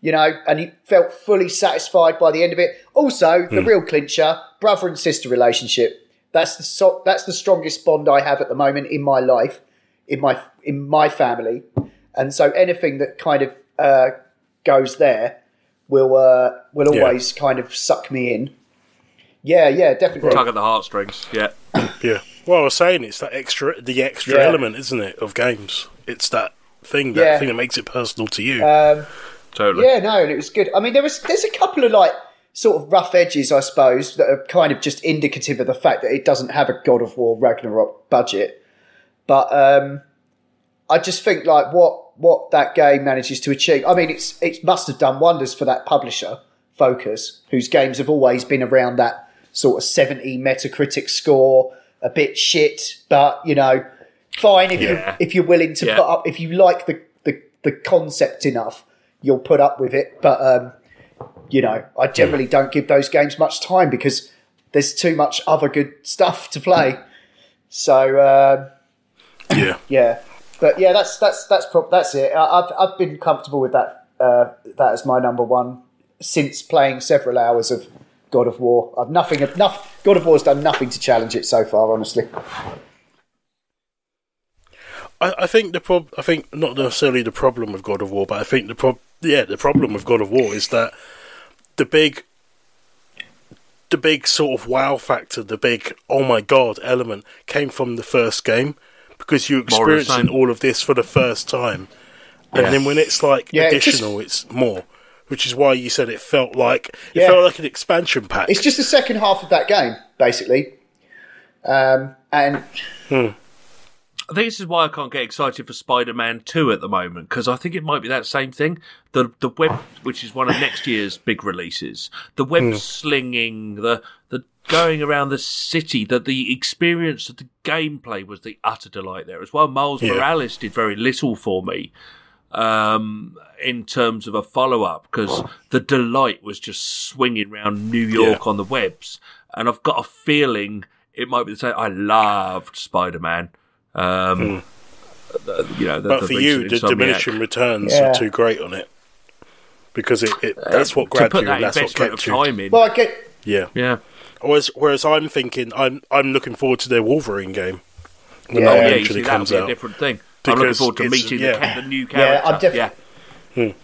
You know, and you felt fully satisfied by the end of it. Also, the real clincher, brother and sister relationship. That's the so- that's the strongest bond I have at the moment in my life, in my in my family, and so anything that kind of uh, goes there will uh, will Yeah. always kind of suck me in. Yeah, yeah, definitely. Tug at the heartstrings. Yeah. Yeah. Well, I was saying it's that extra, the extra Yeah. element, isn't it, of games? It's that thing, that Yeah. thing that makes it personal to you. Um, Totally. Yeah, no, and it was good. I mean, there was there's a couple of like sort of rough edges, I suppose, that are kind of just indicative of the fact that it doesn't have a God of War Ragnarok budget. But um, I just think like what what that game manages to achieve. I mean, it's it must have done wonders for that publisher, Focus, whose games have always been around that sort of seventy Metacritic score, a bit shit, but you know, fine if Yeah. you if you're willing to Yeah. put up if you like the, the the concept enough, you'll put up with it. But um, you know, I generally don't give those games much time because there's too much other good stuff to play. So um, yeah. yeah, but yeah, that's that's that's that's it. I, I've I've been comfortable with that uh, that as my number one since playing several hours of God of War. I've nothing enough. God of War's done nothing to challenge it so far, honestly. I, I think the prob- I think not necessarily the problem with God of War, but I think the prob- yeah, the problem with God of War is that the big the big sort of wow factor, the big oh my god element came from the first game because you're More of the experiencing all of this for the first time. And Yeah. then when it's like Yeah, it's just- additional, it's more. Which is why you said it felt like it Yeah. felt like an expansion pack. It's just the second half of that game, basically. Um, and I think this is why I can't get excited for Spider-Man Two at the moment because I think it might be that same thing. The the web, which is one of next year's big releases, the web slinging, the the going around the city, that the experience of the gameplay was the utter delight there as well. Miles Yeah. Morales did very little for me um, in terms of a follow up because the delight was just swinging around New York Yeah. on the webs, and I've got a feeling it might be the same. I loved Spider Man. Um, the- you know, the, Hmm. but the for you, the diminishing returns Yeah. are too great on it because it, it that's what Uh, to grabbed put you that and that's what investment kept of you. time in. well, I get Yeah. yeah, Whereas, whereas I'm thinking, I'm I'm looking forward to their Wolverine game when Yeah. that yeah, you eventually see, comes be a out. different thing. I'm looking forward to meeting yeah. the, ca- the new Yeah, I'm character. defi- yeah. Hmm.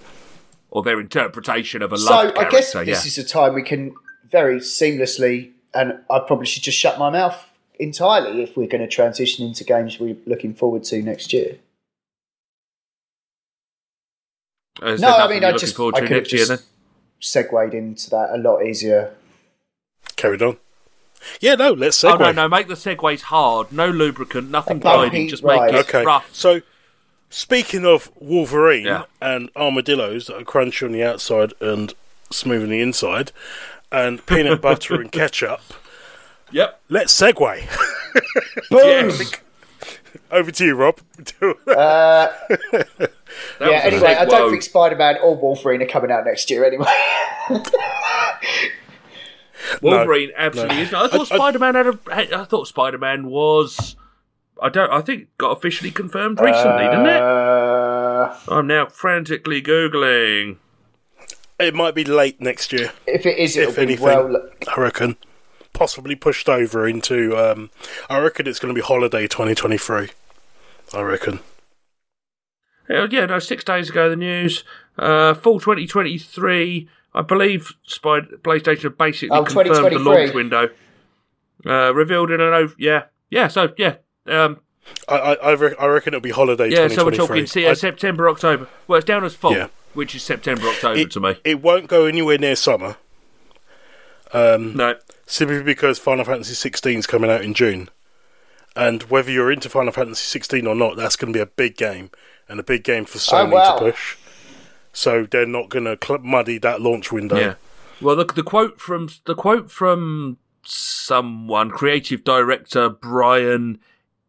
Or their interpretation of a so. love So I guess character. this is a time we can very seamlessly, and I probably should just shut my mouth entirely if we're going to transition into games we're looking forward to next year. Is No, I mean, I just forward I could have next year just then. segued into that a lot easier. Carried on. Yeah, no, let's Oh segue. no, no! Make the segues hard. No lubricant, nothing A bumpy guiding. Just ride. make it Okay, rough. so speaking of Wolverine Yeah. and armadillos that are crunchy on the outside and smooth on the inside, and peanut butter and ketchup, Yep. let's segue. Yes. Over to you, Rob. Uh, yeah. Anyway, I don't think Spider Man or Wolverine are coming out next year anyway. Wolverine absolutely is. No, I thought I- I- Spider Man had a. I thought Spider Man was. I don't. I think got officially confirmed recently, didn't it? Uh, I'm now frantically googling. it might be late next year, if it is, it'll if be anything. well. I reckon. Possibly pushed over into. Um, I reckon it's going to be holiday 2023. I reckon. Uh, yeah, no. Six days ago, the news. Uh, fall 2023. I believe Spider PlayStation have basically Oh, confirmed the launch window. Uh, revealed in an. ov- Yeah, yeah. So yeah. Um, I I, I, re- I reckon it'll be holiday. yeah, so we're talking see, uh, September, October. Well, it's down as fall, Yeah. which is September, October it, to me. it won't go anywhere near summer. Um, No, simply because Final Fantasy 16 is coming out in June, and whether you're into Final Fantasy 16 or not, that's going to be a big game and a big game for Sony Oh, wow. to push. So they're not going to cl- muddy that launch window. Yeah. Well, the, the quote from the quote from someone, creative director Brian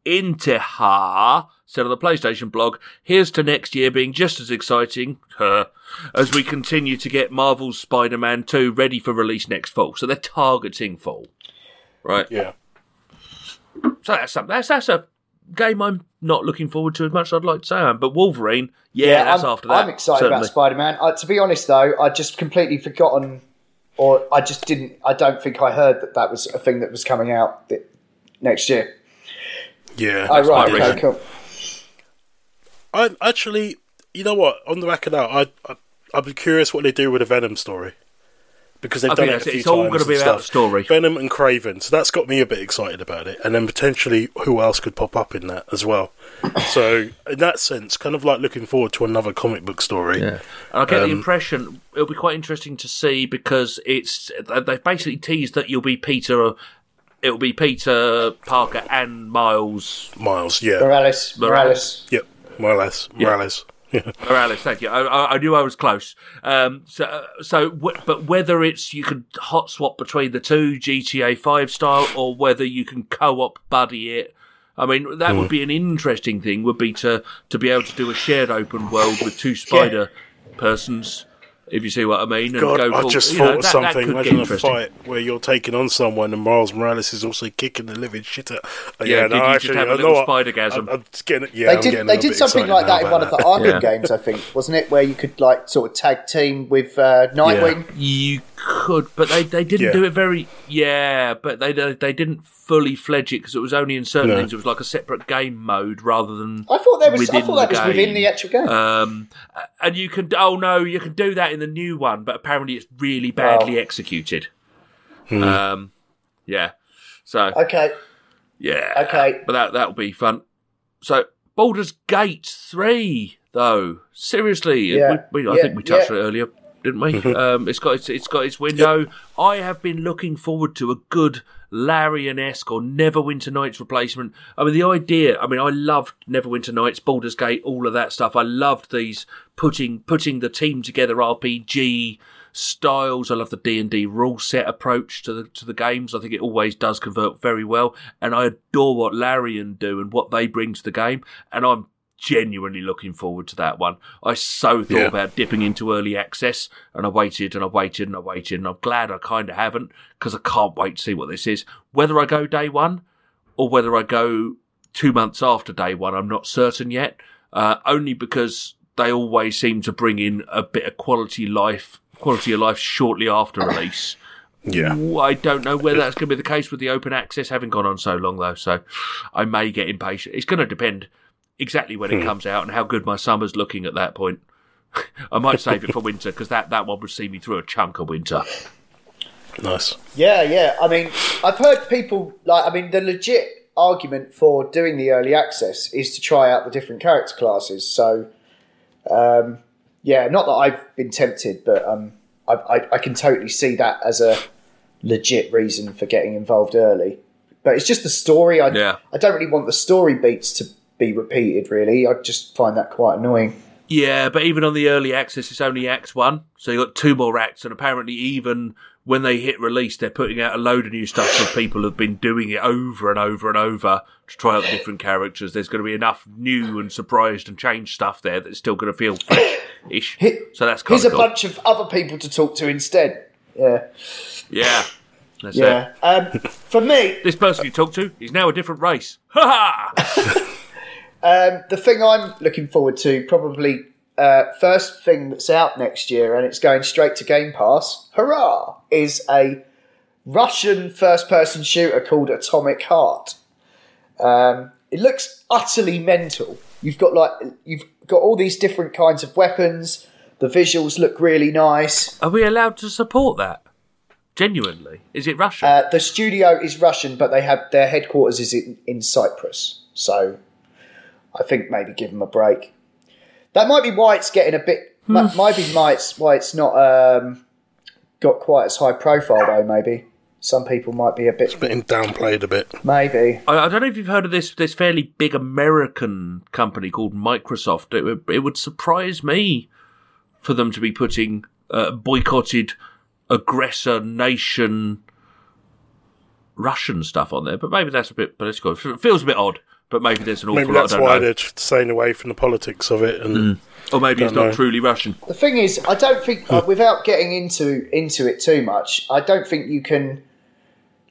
Intihar, said on the PlayStation blog, "Here's to next year being just as exciting, huh, as we continue to get Marvel's Spider-Man 2 ready for release next fall." So they're targeting fall, right? Yeah. So that's something. That's that's a game I'm not looking forward to as much as I'd like to say I am. But Wolverine, yeah, that's I'm, after that. I'm excited certainly. about Spider Man. Uh, to be honest, though, I just completely forgotten, or I just didn't. I don't think I heard that that was a thing that was coming out th- next year. Yeah. Oh right, okay, cool. I'm actually, you know what? On the back of that, I, I I'd be curious what they do with the Venom story because they've I done it a that's it. few It's all times gonna be and about stuff. story. Venom and Kraven, so that's got me a bit excited about it, and then potentially who else could pop up in that as well. So in that sense, kind of like looking forward to another comic book story. And I get the Um, impression it'll be quite interesting to see because it's they've basically teased that you'll be Peter. It'll be Peter Parker and Miles Miles, yeah, Morales. Morales. Morales. yep, Morales, Morales. Yeah. Morales. Thank you. I, I, I knew I was close. Um, so, so, w- but whether it's you can hot swap between the two GTA Five style, or whether you can co-op buddy it. I mean, that Hmm. would be an interesting thing. Would be to to be able to do a shared open world with two spider persons, if you see what I mean. And God, go I full- just thought know, of that- that something. Imagine a fight where you're taking on someone and Miles Morales is also kicking the living shit out. Uh, Yeah, no, did you just actually, have a I little know what- spider-gasm? I'm, I'm just getting, yeah, They I'm did. getting They did something like that in one of the that. Arkham Yeah. games, I think, wasn't it? Where you could like sort of tag team with uh, Nightwing. You could, but they, they didn't Yeah. do it very. Yeah, but they they didn't fully fledge it because it was only in certain No. things. It was like a separate game mode rather than. I thought there was. I thought that the was within the actual game. Um, and you can. Oh no, you can do that in the new one, but apparently it's really badly Oh. executed. Hmm. Um, yeah. So okay. yeah. Okay. But that that'll be fun. So Baldur's Gate three, though. Seriously, Yeah. we, we, I Yeah, think we touched yeah. on it earlier, didn't we? um, it's got its, it's got its window. I have been looking forward to a good Larian-esque or Neverwinter Nights replacement. I mean, the idea. I mean, I loved Neverwinter Nights, Baldur's Gate, all of that stuff. I loved these putting putting the team together RPG styles. I love the D and D rule set approach to the to the games. I think it always does convert very well, and I adore what Larian do and what they bring to the game. And I'm genuinely looking forward to that one. I so thought Yeah. about dipping into early access, and I waited and I waited and I waited, and I'm glad I kind of haven't because I can't wait to see what this is. Whether I go day one or whether I go two months after day one, I'm not certain yet. Uh, only because they always seem to bring in a bit of quality life, quality of life shortly after release. Yeah. I don't know whether that's going to be the case with the open access having gone on so long though. So I may get impatient. It's going to depend exactly when it comes out and how good my summer's looking at that point. I might save it for winter because that, that one would see me through a chunk of winter. Nice. Yeah, yeah. I mean, I've heard people like. I mean, the legit argument for doing the early access is to try out the different character classes. So, um, yeah, not that I've been tempted, but um, I, I, I can totally see that as a legit reason for getting involved early. But it's just the story. I, Yeah. I don't really want the story beats to be repeated. Really, I just find that quite annoying. Yeah, but even on the early access, it's only Act 1. So you've got two more acts, and apparently, even when they hit release, they're putting out a load of new stuff so people have been doing it over and over and over to try out the different characters. There's going to be enough new and surprised and changed stuff there that's still going to feel fresh-ish. So that's kind Here's of a bunch of other people to talk to instead. Yeah, Yeah. That's it. yeah. Um, for me, This person you talk to is now a different race. Ha ha! Um, the thing I'm looking forward to, probably uh, first thing that's out next year, and it's going straight to Game Pass. Hurrah! Is a Russian first-person shooter called Atomic Heart. Um, it looks utterly mental. You've got like you've got all these different kinds of weapons. The visuals look really nice. Are we allowed to support that? Genuinely? Is it Russian? Uh, the studio is Russian, but they have their headquarters is in, in Cyprus. So I think maybe give them a break. That might be why it's getting a bit. mi- might be why it's why it's not um, got quite as high profile though. Maybe some people might be a bit. Getting downplayed a bit. Maybe I, I don't know if you've heard of this this fairly big American company called Microsoft. It, would- it would surprise me for them to be putting uh, boycotted aggressor nation Russian stuff on there, but maybe that's a bit political. It feels a bit odd, but maybe there's an awful Maybe lot. that's I don't why know. they're staying away from the politics of it. And Or maybe it's Don't know. truly Russian. the thing is, I don't think uh, without getting into into it too much, I don't think you can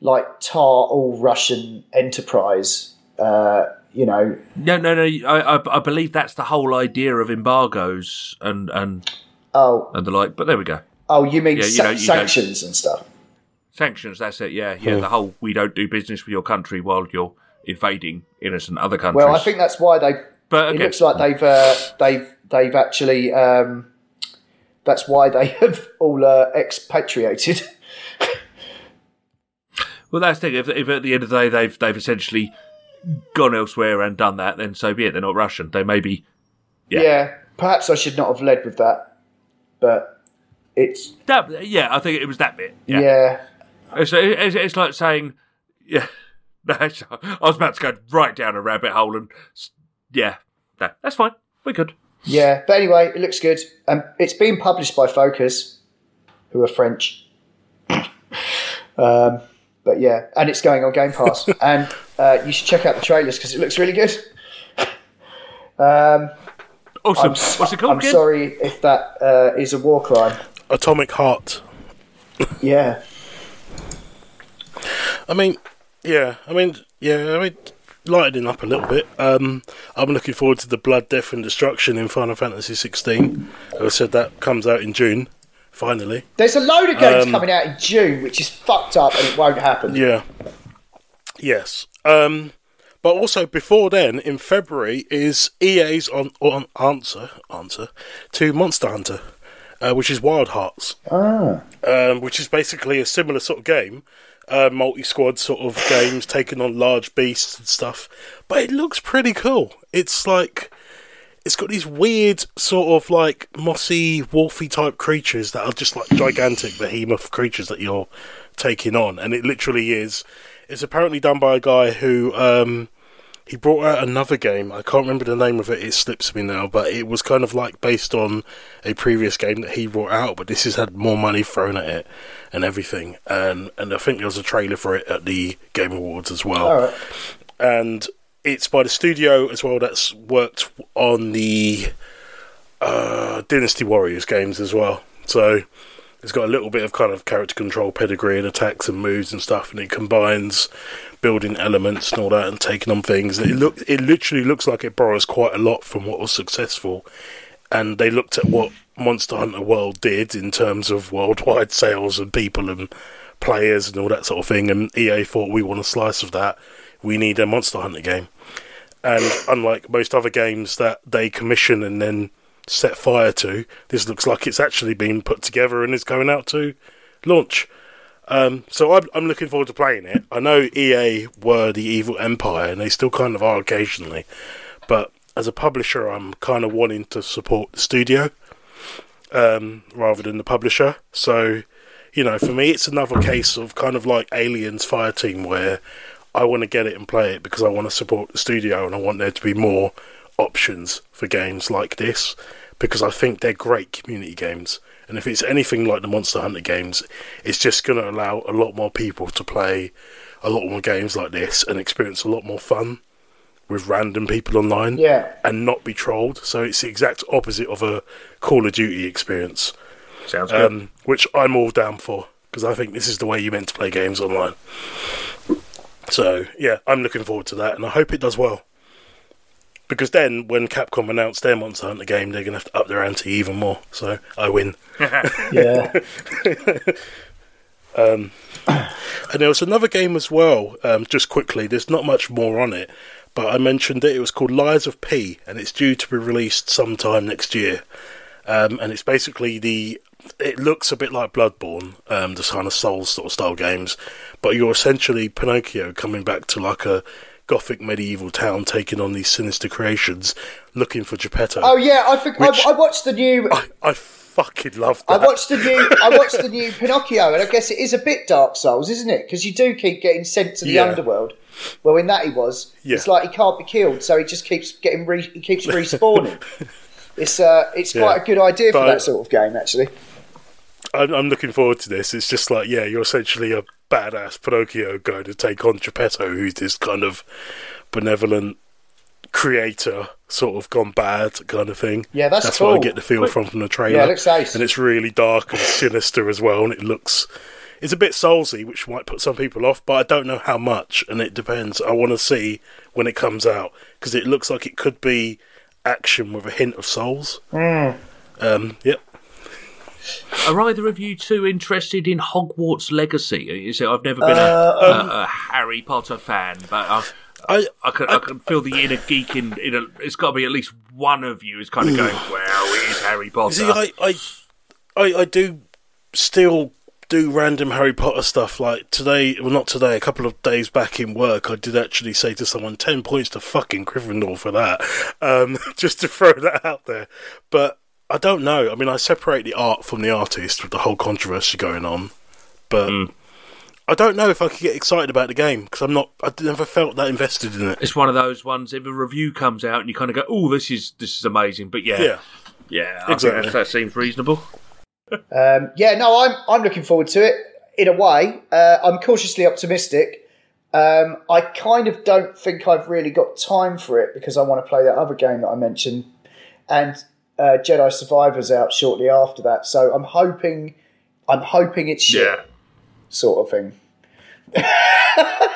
like tar all Russian enterprise. Uh, you know, No, no, no. I, I, I believe that's the whole idea of embargoes and and oh and the like. But there we go. oh, you mean Yeah, you sa- don't- you don't- sanctions and stuff. Sanctions. That's it. Yeah, yeah. The whole we don't do business with your country while you're invading innocent other countries. Well, I think that's why they. But it looks like they've uh, they've they've actually um, that's why they have all uh, expatriated. Well, that's the thing. If, if at the end of the day they've they've essentially gone elsewhere and done that, then so be it. They're not Russian. They may be. yeah. Yeah. perhaps I should not have led with that, but it's That, yeah, I think it was that bit. yeah. Yeah. It's, it's, it's like saying, yeah. That's, I was about to go right down a rabbit hole, and yeah, that, that's fine. We're good. Yeah, but anyway, it looks good. Um, it's being published by Focus, who are French. um, but yeah, and it's going on Game Pass, and uh, you should check out the trailers because it looks really good. Um, Awesome. I'm, What's it called I'm again? sorry if that uh, is a war crime. Atomic Heart. Yeah, I mean, yeah, I mean, yeah, I mean, lighting up a little bit. Um, I'm looking forward to the Blood, Death, and Destruction in Final Fantasy 16. As I said, that comes out in June, finally. there's a load of games Um, coming out in June, which is fucked up, and it won't happen. Yeah. Yes. Um, but also before then, in February, is EA's on, on answer answer to Monster Hunter, uh, which is Wild Hearts. Ah. um, which is basically a similar sort of game, uh, multi-squad sort of games, taking on large beasts and stuff. But it looks pretty cool. It's like it's got these weird sort of like mossy, wolfy type creatures that are just like gigantic behemoth creatures that you're taking on, and it literally is. It's apparently done by a guy who um, he brought out another game. I can't remember the name of it. It slips me now, but it was kind of like based on a previous game that he brought out. But this has had more money thrown at it and everything. And and I think there was a trailer for it at the Game Awards as well. Right. And it's by the studio as well that's worked on the uh, Dynasty Warriors games as well. So it's got a little bit of kind of character control pedigree and attacks and moves and stuff, and it combines building elements and all that and taking on things. It look it literally looks like it borrows quite a lot from what was successful. And they looked at what Monster Hunter World did in terms of worldwide sales and people and players and all that sort of thing. And EA thought we want a slice of that. We need a Monster Hunter game. And unlike most other games that they commission and then set fire to, this looks like it's actually been put together and is going out to launch. Um, so I'm, I'm looking forward to playing it. I know EA were the evil empire, and they still kind of are occasionally. But as a publisher, I'm kind of wanting to support the studio um, rather than the publisher. So, you know, for me, it's another case of kind of like Aliens Fireteam, where I want to get it and play it because I want to support the studio and I want there to be more options for games like this because I think they're great community games. And if it's anything like the Monster Hunter games, it's just going to allow a lot more people to play a lot more games like this and experience a lot more fun with random people online Yeah. and not be trolled. So it's the exact opposite of a Call of Duty experience, Sounds good. um, which I'm all down for because I think this is the way you're meant to play games online. So yeah, I'm looking forward to that, and I hope it does well. Because then, when Capcom announce their Monster Hunter game, they're going to have to up their ante even more. So I win. Yeah. um, And there was another game as well, um, just quickly, there's not much more on it, but I mentioned it. It was called Lies of P, and it's due to be released sometime next year. Um, and it's basically the. It looks a bit like Bloodborne, um, the kind of Souls sort of style games, but you're essentially Pinocchio coming back to like a gothic medieval town, taking on these sinister creations, looking for Geppetto. oh yeah, I think I, I watched the new. I, I fucking love I watched the new. I watched the new Pinocchio, and I guess it is a bit Dark Souls, isn't it? Because you do keep getting sent to the Yeah. underworld. Well, in that he was. Yeah. It's like he can't be killed, so he just keeps getting. Re- he keeps respawning. it's uh, it's Yeah. quite a good idea for that sort of game, actually. I'm, I'm looking forward to this. It's just like, yeah, you're essentially a badass Pinocchio going to take on Geppetto, who's this kind of benevolent creator, sort of gone bad kind of thing. Yeah, that's that's what I get the feel from from the trailer. Yeah, it looks ace. and it's really dark and sinister as well. And it looks, it's a bit soulsy, which might put some people off, but I don't know how much, and it depends. I want to see when it comes out because it looks like it could be action with a hint of souls. Hmm. Um, yep. Are either of you two interested in Hogwarts Legacy? You see, I've never been Uh, a, um, a, a Harry Potter fan, but I, I, I can I, can feel the inner geek in. in a, it's got to be at least one of you is kind of going, "Well, it is Harry Potter." See, I, I, I, I do still do random Harry Potter stuff. Like today, well, not today, a couple of days back in work, I did actually say to someone, 10 points to fucking Gryffindor for that. Um, just to throw that out there. But I don't know. I mean, I separate the art from the artist with the whole controversy going on. But. I don't know if I could get excited about the game because I'm not. I never felt that invested in it. It's one of those ones. If a review comes out and you kind of go, "Oh, this is this is amazing," but yeah, Yeah, yeah, I Exactly. think that, that seems reasonable. Um, yeah, no, I'm I'm looking forward to it in a way. Uh, I'm cautiously optimistic. Um, I kind of don't think I've really got time for it because I want to play that other game that I mentioned, and uh, Jedi Survivor's out shortly after that. So I'm hoping, I'm hoping it's shit, Yeah, sort of thing.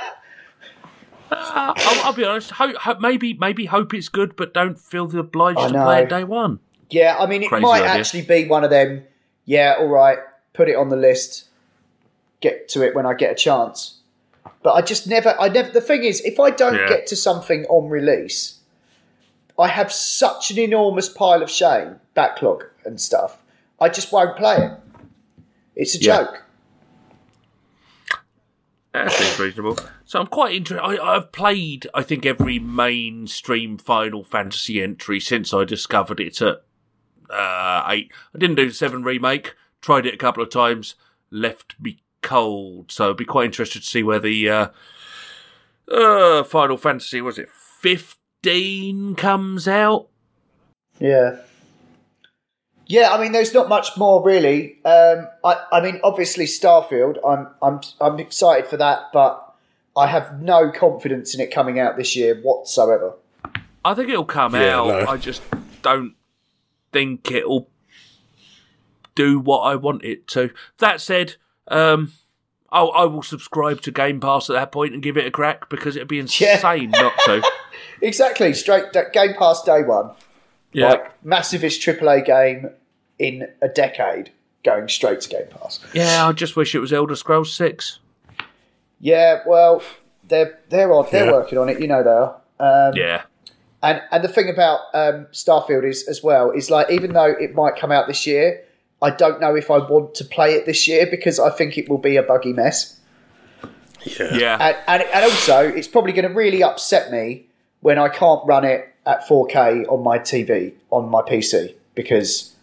Uh, I'll, I'll be honest. Hope, hope, maybe maybe hope it's good, but don't feel the obliged to play it day one. Yeah, I mean, it Crazy might idea. actually be one of them. Yeah, all right, put it on the list. Get to it when I get a chance. But I just never. I never. The thing is, if I don't Yeah. get to something on release, I have such an enormous pile of shame, backlog, and stuff. I just won't play it. It's a Yeah. joke. That seems reasonable. So I'm quite interested. I've played, I think, every mainstream Final Fantasy entry since I discovered it at uh, eight. I didn't do the seven remake. Tried it a couple of times. Left me cold. So I'd be quite interested to see where the uh, uh, Final Fantasy was it fifteen comes out. Yeah. Yeah, I mean, there's not much more really. Um, I, I mean, obviously Starfield. I'm, I'm, I'm excited for that, but I have no confidence in it coming out this year whatsoever. I think it'll come Yeah, out. no. I just don't think it'll do what I want it to. That said, um, I'll, I will subscribe to Game Pass at that point and give it a crack because it'd be insane not to. Exactly, straight da- Game Pass day one. Yeah, Like massivest AAA game in a decade, going straight to Game Pass. yeah. I just wish it was Elder Scrolls Six. Yeah, well, they're they're on, they're Yeah. working on it. You know they are. Um, Yeah, And and the thing about um, Starfield is as well is like even though it might come out this year, I don't know if I want to play it this year because I think it will be a buggy mess. yeah, yeah. And and, and also it's probably going to really upset me when I can't run it at 4K on my TV on my PC because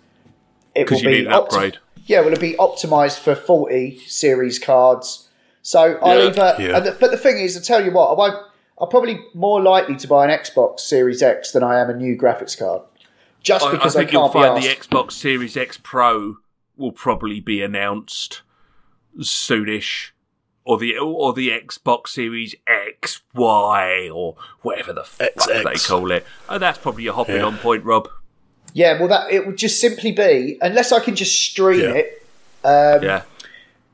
it will you be need an opti- upgrade. yeah, will it be optimized for 40 series cards? So I'll Yeah. either. Yeah. and the- but the thing is, I tell you what, I won't. I'm probably more likely to buy an Xbox Series X than I am a new graphics card, just I, I because I, think you'll can't be find the. Xbox Series X Pro will probably be announced soonish, or the or the Xbox Series X Y or whatever the fuck XX. they call it. Oh, that's probably a hopping Yeah. on point, Rob. yeah, well, that it would just simply be unless I can just stream Yeah. it. Um, Yeah,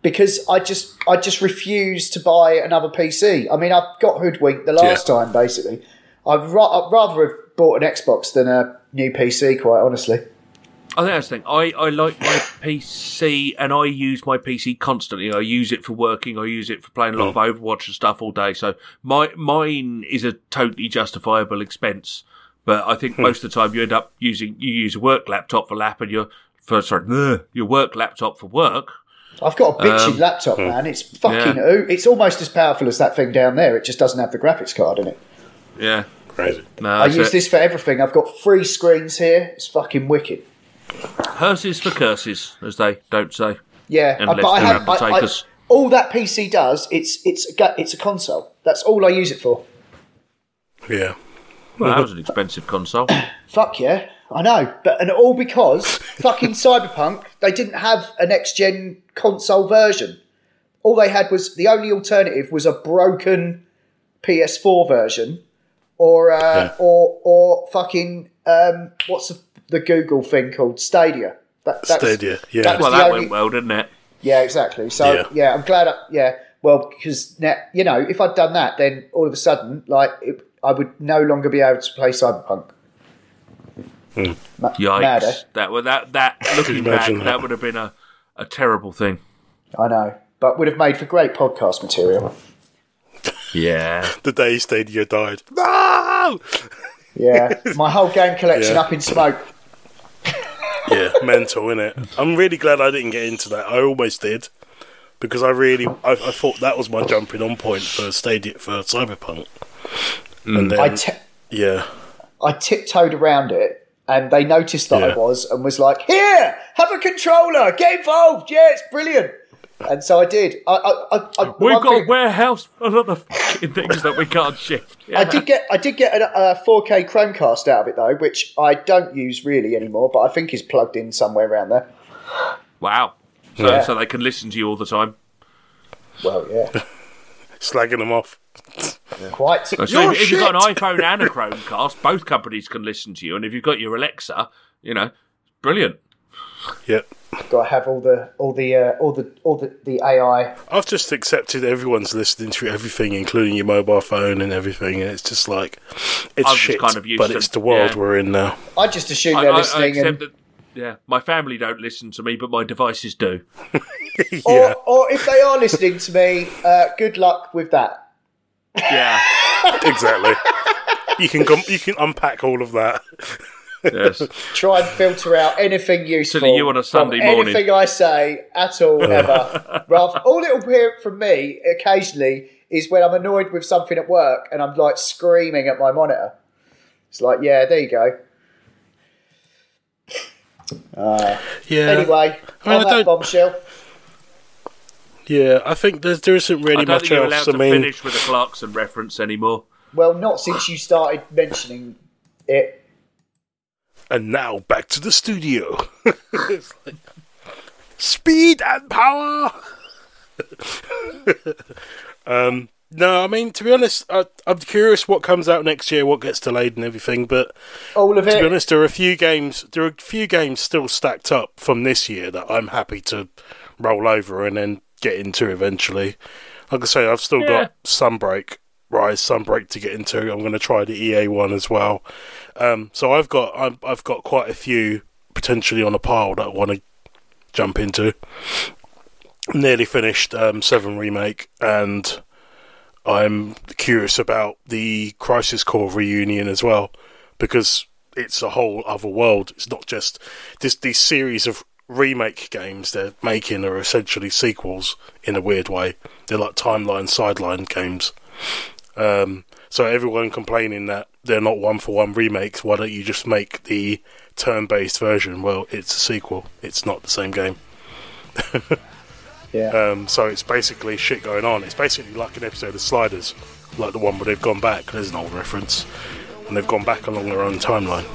because I just I just refuse to buy another PC. I mean, I've got hoodwinked the last time. Basically, I'd, ra- I'd rather have bought an Xbox than a new PC. Quite honestly, I think that's the thing. I, I like my PC and I use my PC constantly. I use it for working. I use it for playing a lot of hmm. Overwatch and stuff all day. So my mine is a totally justifiable expense. But I think hmm. most of the time you end up using you use a work laptop for lap and your for sorry your work laptop for work. I've got a bitchy Um, laptop, hmm. man. It's fucking. yeah. It's almost as powerful as that thing down there. It just doesn't have the graphics card in it. Yeah, crazy. no, I use it. this for everything. I've got three screens here. It's fucking wicked. Hearses for curses, as they don't say. Yeah, And I- less but I than have. I, I, all that PC does, it's it's a, it's a console. That's all I use it for. Yeah, Well, that was an expensive console. Fuck yeah, I know, but and all because fucking Cyberpunk they didn't have a next gen console version. All they had was the only alternative was a broken PS4 version, or uh, Yeah. or or fucking um, what's the, the Google thing called Stadia. That, that's, Stadia, yeah. that Well, that only- went well, didn't it? yeah, exactly. So yeah, Yeah. I'm glad. I, yeah, well, because now you know, if I'd done that, then all of a sudden, like, it, I would no longer be able to play Cyberpunk. Ma- Yikes! mad, eh? That would that that looking back, that. that. would have been a, a terrible thing. I know, but would have made for great podcast material. Yeah. the day Stadia died. No. Yeah, my whole game collection Yeah. up in smoke. Yeah, mental, innit? I'm really glad I didn't get into that. I almost did because I really I, I thought that was my jumping on point for Stadia for Cyberpunk. And mm. then, I yeah, I tiptoed around it, and they noticed that I was, and was like, "Here, have a controller, get involved. Yeah, it's brilliant." And so I did. I, I, I, I We've one got a thing- warehouse full of the fucking things that we can't shift. I did get I did get a, a 4K Chromecast out of it though, which I don't use really anymore, but I think is plugged in somewhere around there. Wow. So, Yeah. so they can listen to you all the time. Well, yeah, slagging them off. quite. So Your if, if you've got an iPhone and a Chromecast, both companies can listen to you. And if you've got your Alexa, you know, brilliant. Yep. Got to have all the all the uh, all the all the, the AI. I've just accepted everyone's listening to everything, including your mobile phone and everything, and it's just like it's I'm shit, kind of used but to- it's the world yeah. we're in now. I just assume I, they're I, I listening, accept and, that. Yeah, my family don't listen to me, but my devices do. yeah, or or if they are listening to me, uh, good luck with that. Yeah. exactly. you can com- you can unpack all of that. yes. Try and filter out anything useful. Silly you on a from Sunday morning. Anything I say at all ever. Rather, all it'll hear from me occasionally is when I'm annoyed with something at work and I'm like screaming at my monitor. It's like, yeah, there you go. Uh, yeah. Anyway, I mean, on I that bombshell. Yeah, I think there's, there isn't really I don't much think you're allowed else. I to mean, finish with a Clarkson reference anymore. Well, not since you started mentioning it. And now back to the studio. It's like, Speed and power. um, no, I mean to be honest, I, I'm curious what comes out next year, what gets delayed and everything. But All of to be honest, there are a few games. There are a few games still stacked up from this year that I'm happy to roll over and then get into eventually. Like I say, I've still Yeah. got Sunbreak, Rise Sunbreak to get into. I'm going to try the EA one as well. Um, so I've got I've, I've got quite a few potentially on a pile that I want to jump into. Nearly finished um, Seven remake, and I'm curious about the Crisis Core reunion as well because it's a whole other world. It's not just this these series of remake games they're making are essentially sequels in a weird way. They're like timeline sideline games. Um, so everyone complaining that they're not one for one remakes, why don't you just make the turn based version? Well, it's a sequel. It's not the same game. Yeah. Um, so it's basically shit going on. It's basically like an episode of Sliders, like the one where they've gone back. There's an old reference, and they've gone back along their own timeline.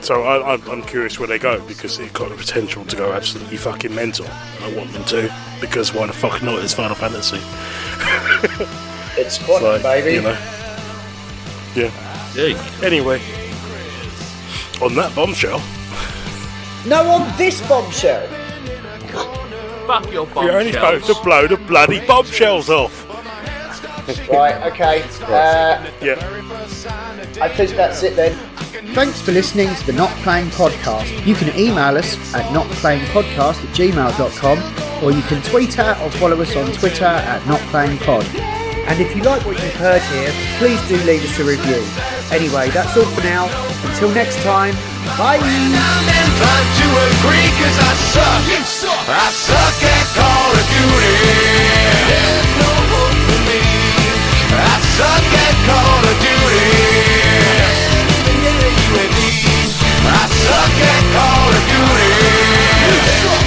So I, I'm, I'm curious where they go because it got the potential to go absolutely fucking mental. I want them to because why the fuck not? It's Final Fantasy, it's quantum, like baby. you know. Yeah. Yeah. Anyway, on that bombshell, No, on this bombshell. Fuck your bombshell. you're only supposed to blow the bloody bombshells off right, okay. Uh. I think that's it then. Thanks for listening to the Not Playing Podcast. You can email us at notplayingpodcast at gmail.com or you can tweet at or follow us on Twitter at notplayingpod. And if you like what you've heard here, please do leave us a review. Anyway, that's all for now. Until next time, bye! I suck at Call of Duty. At Call of Duty I suck at Call of Duty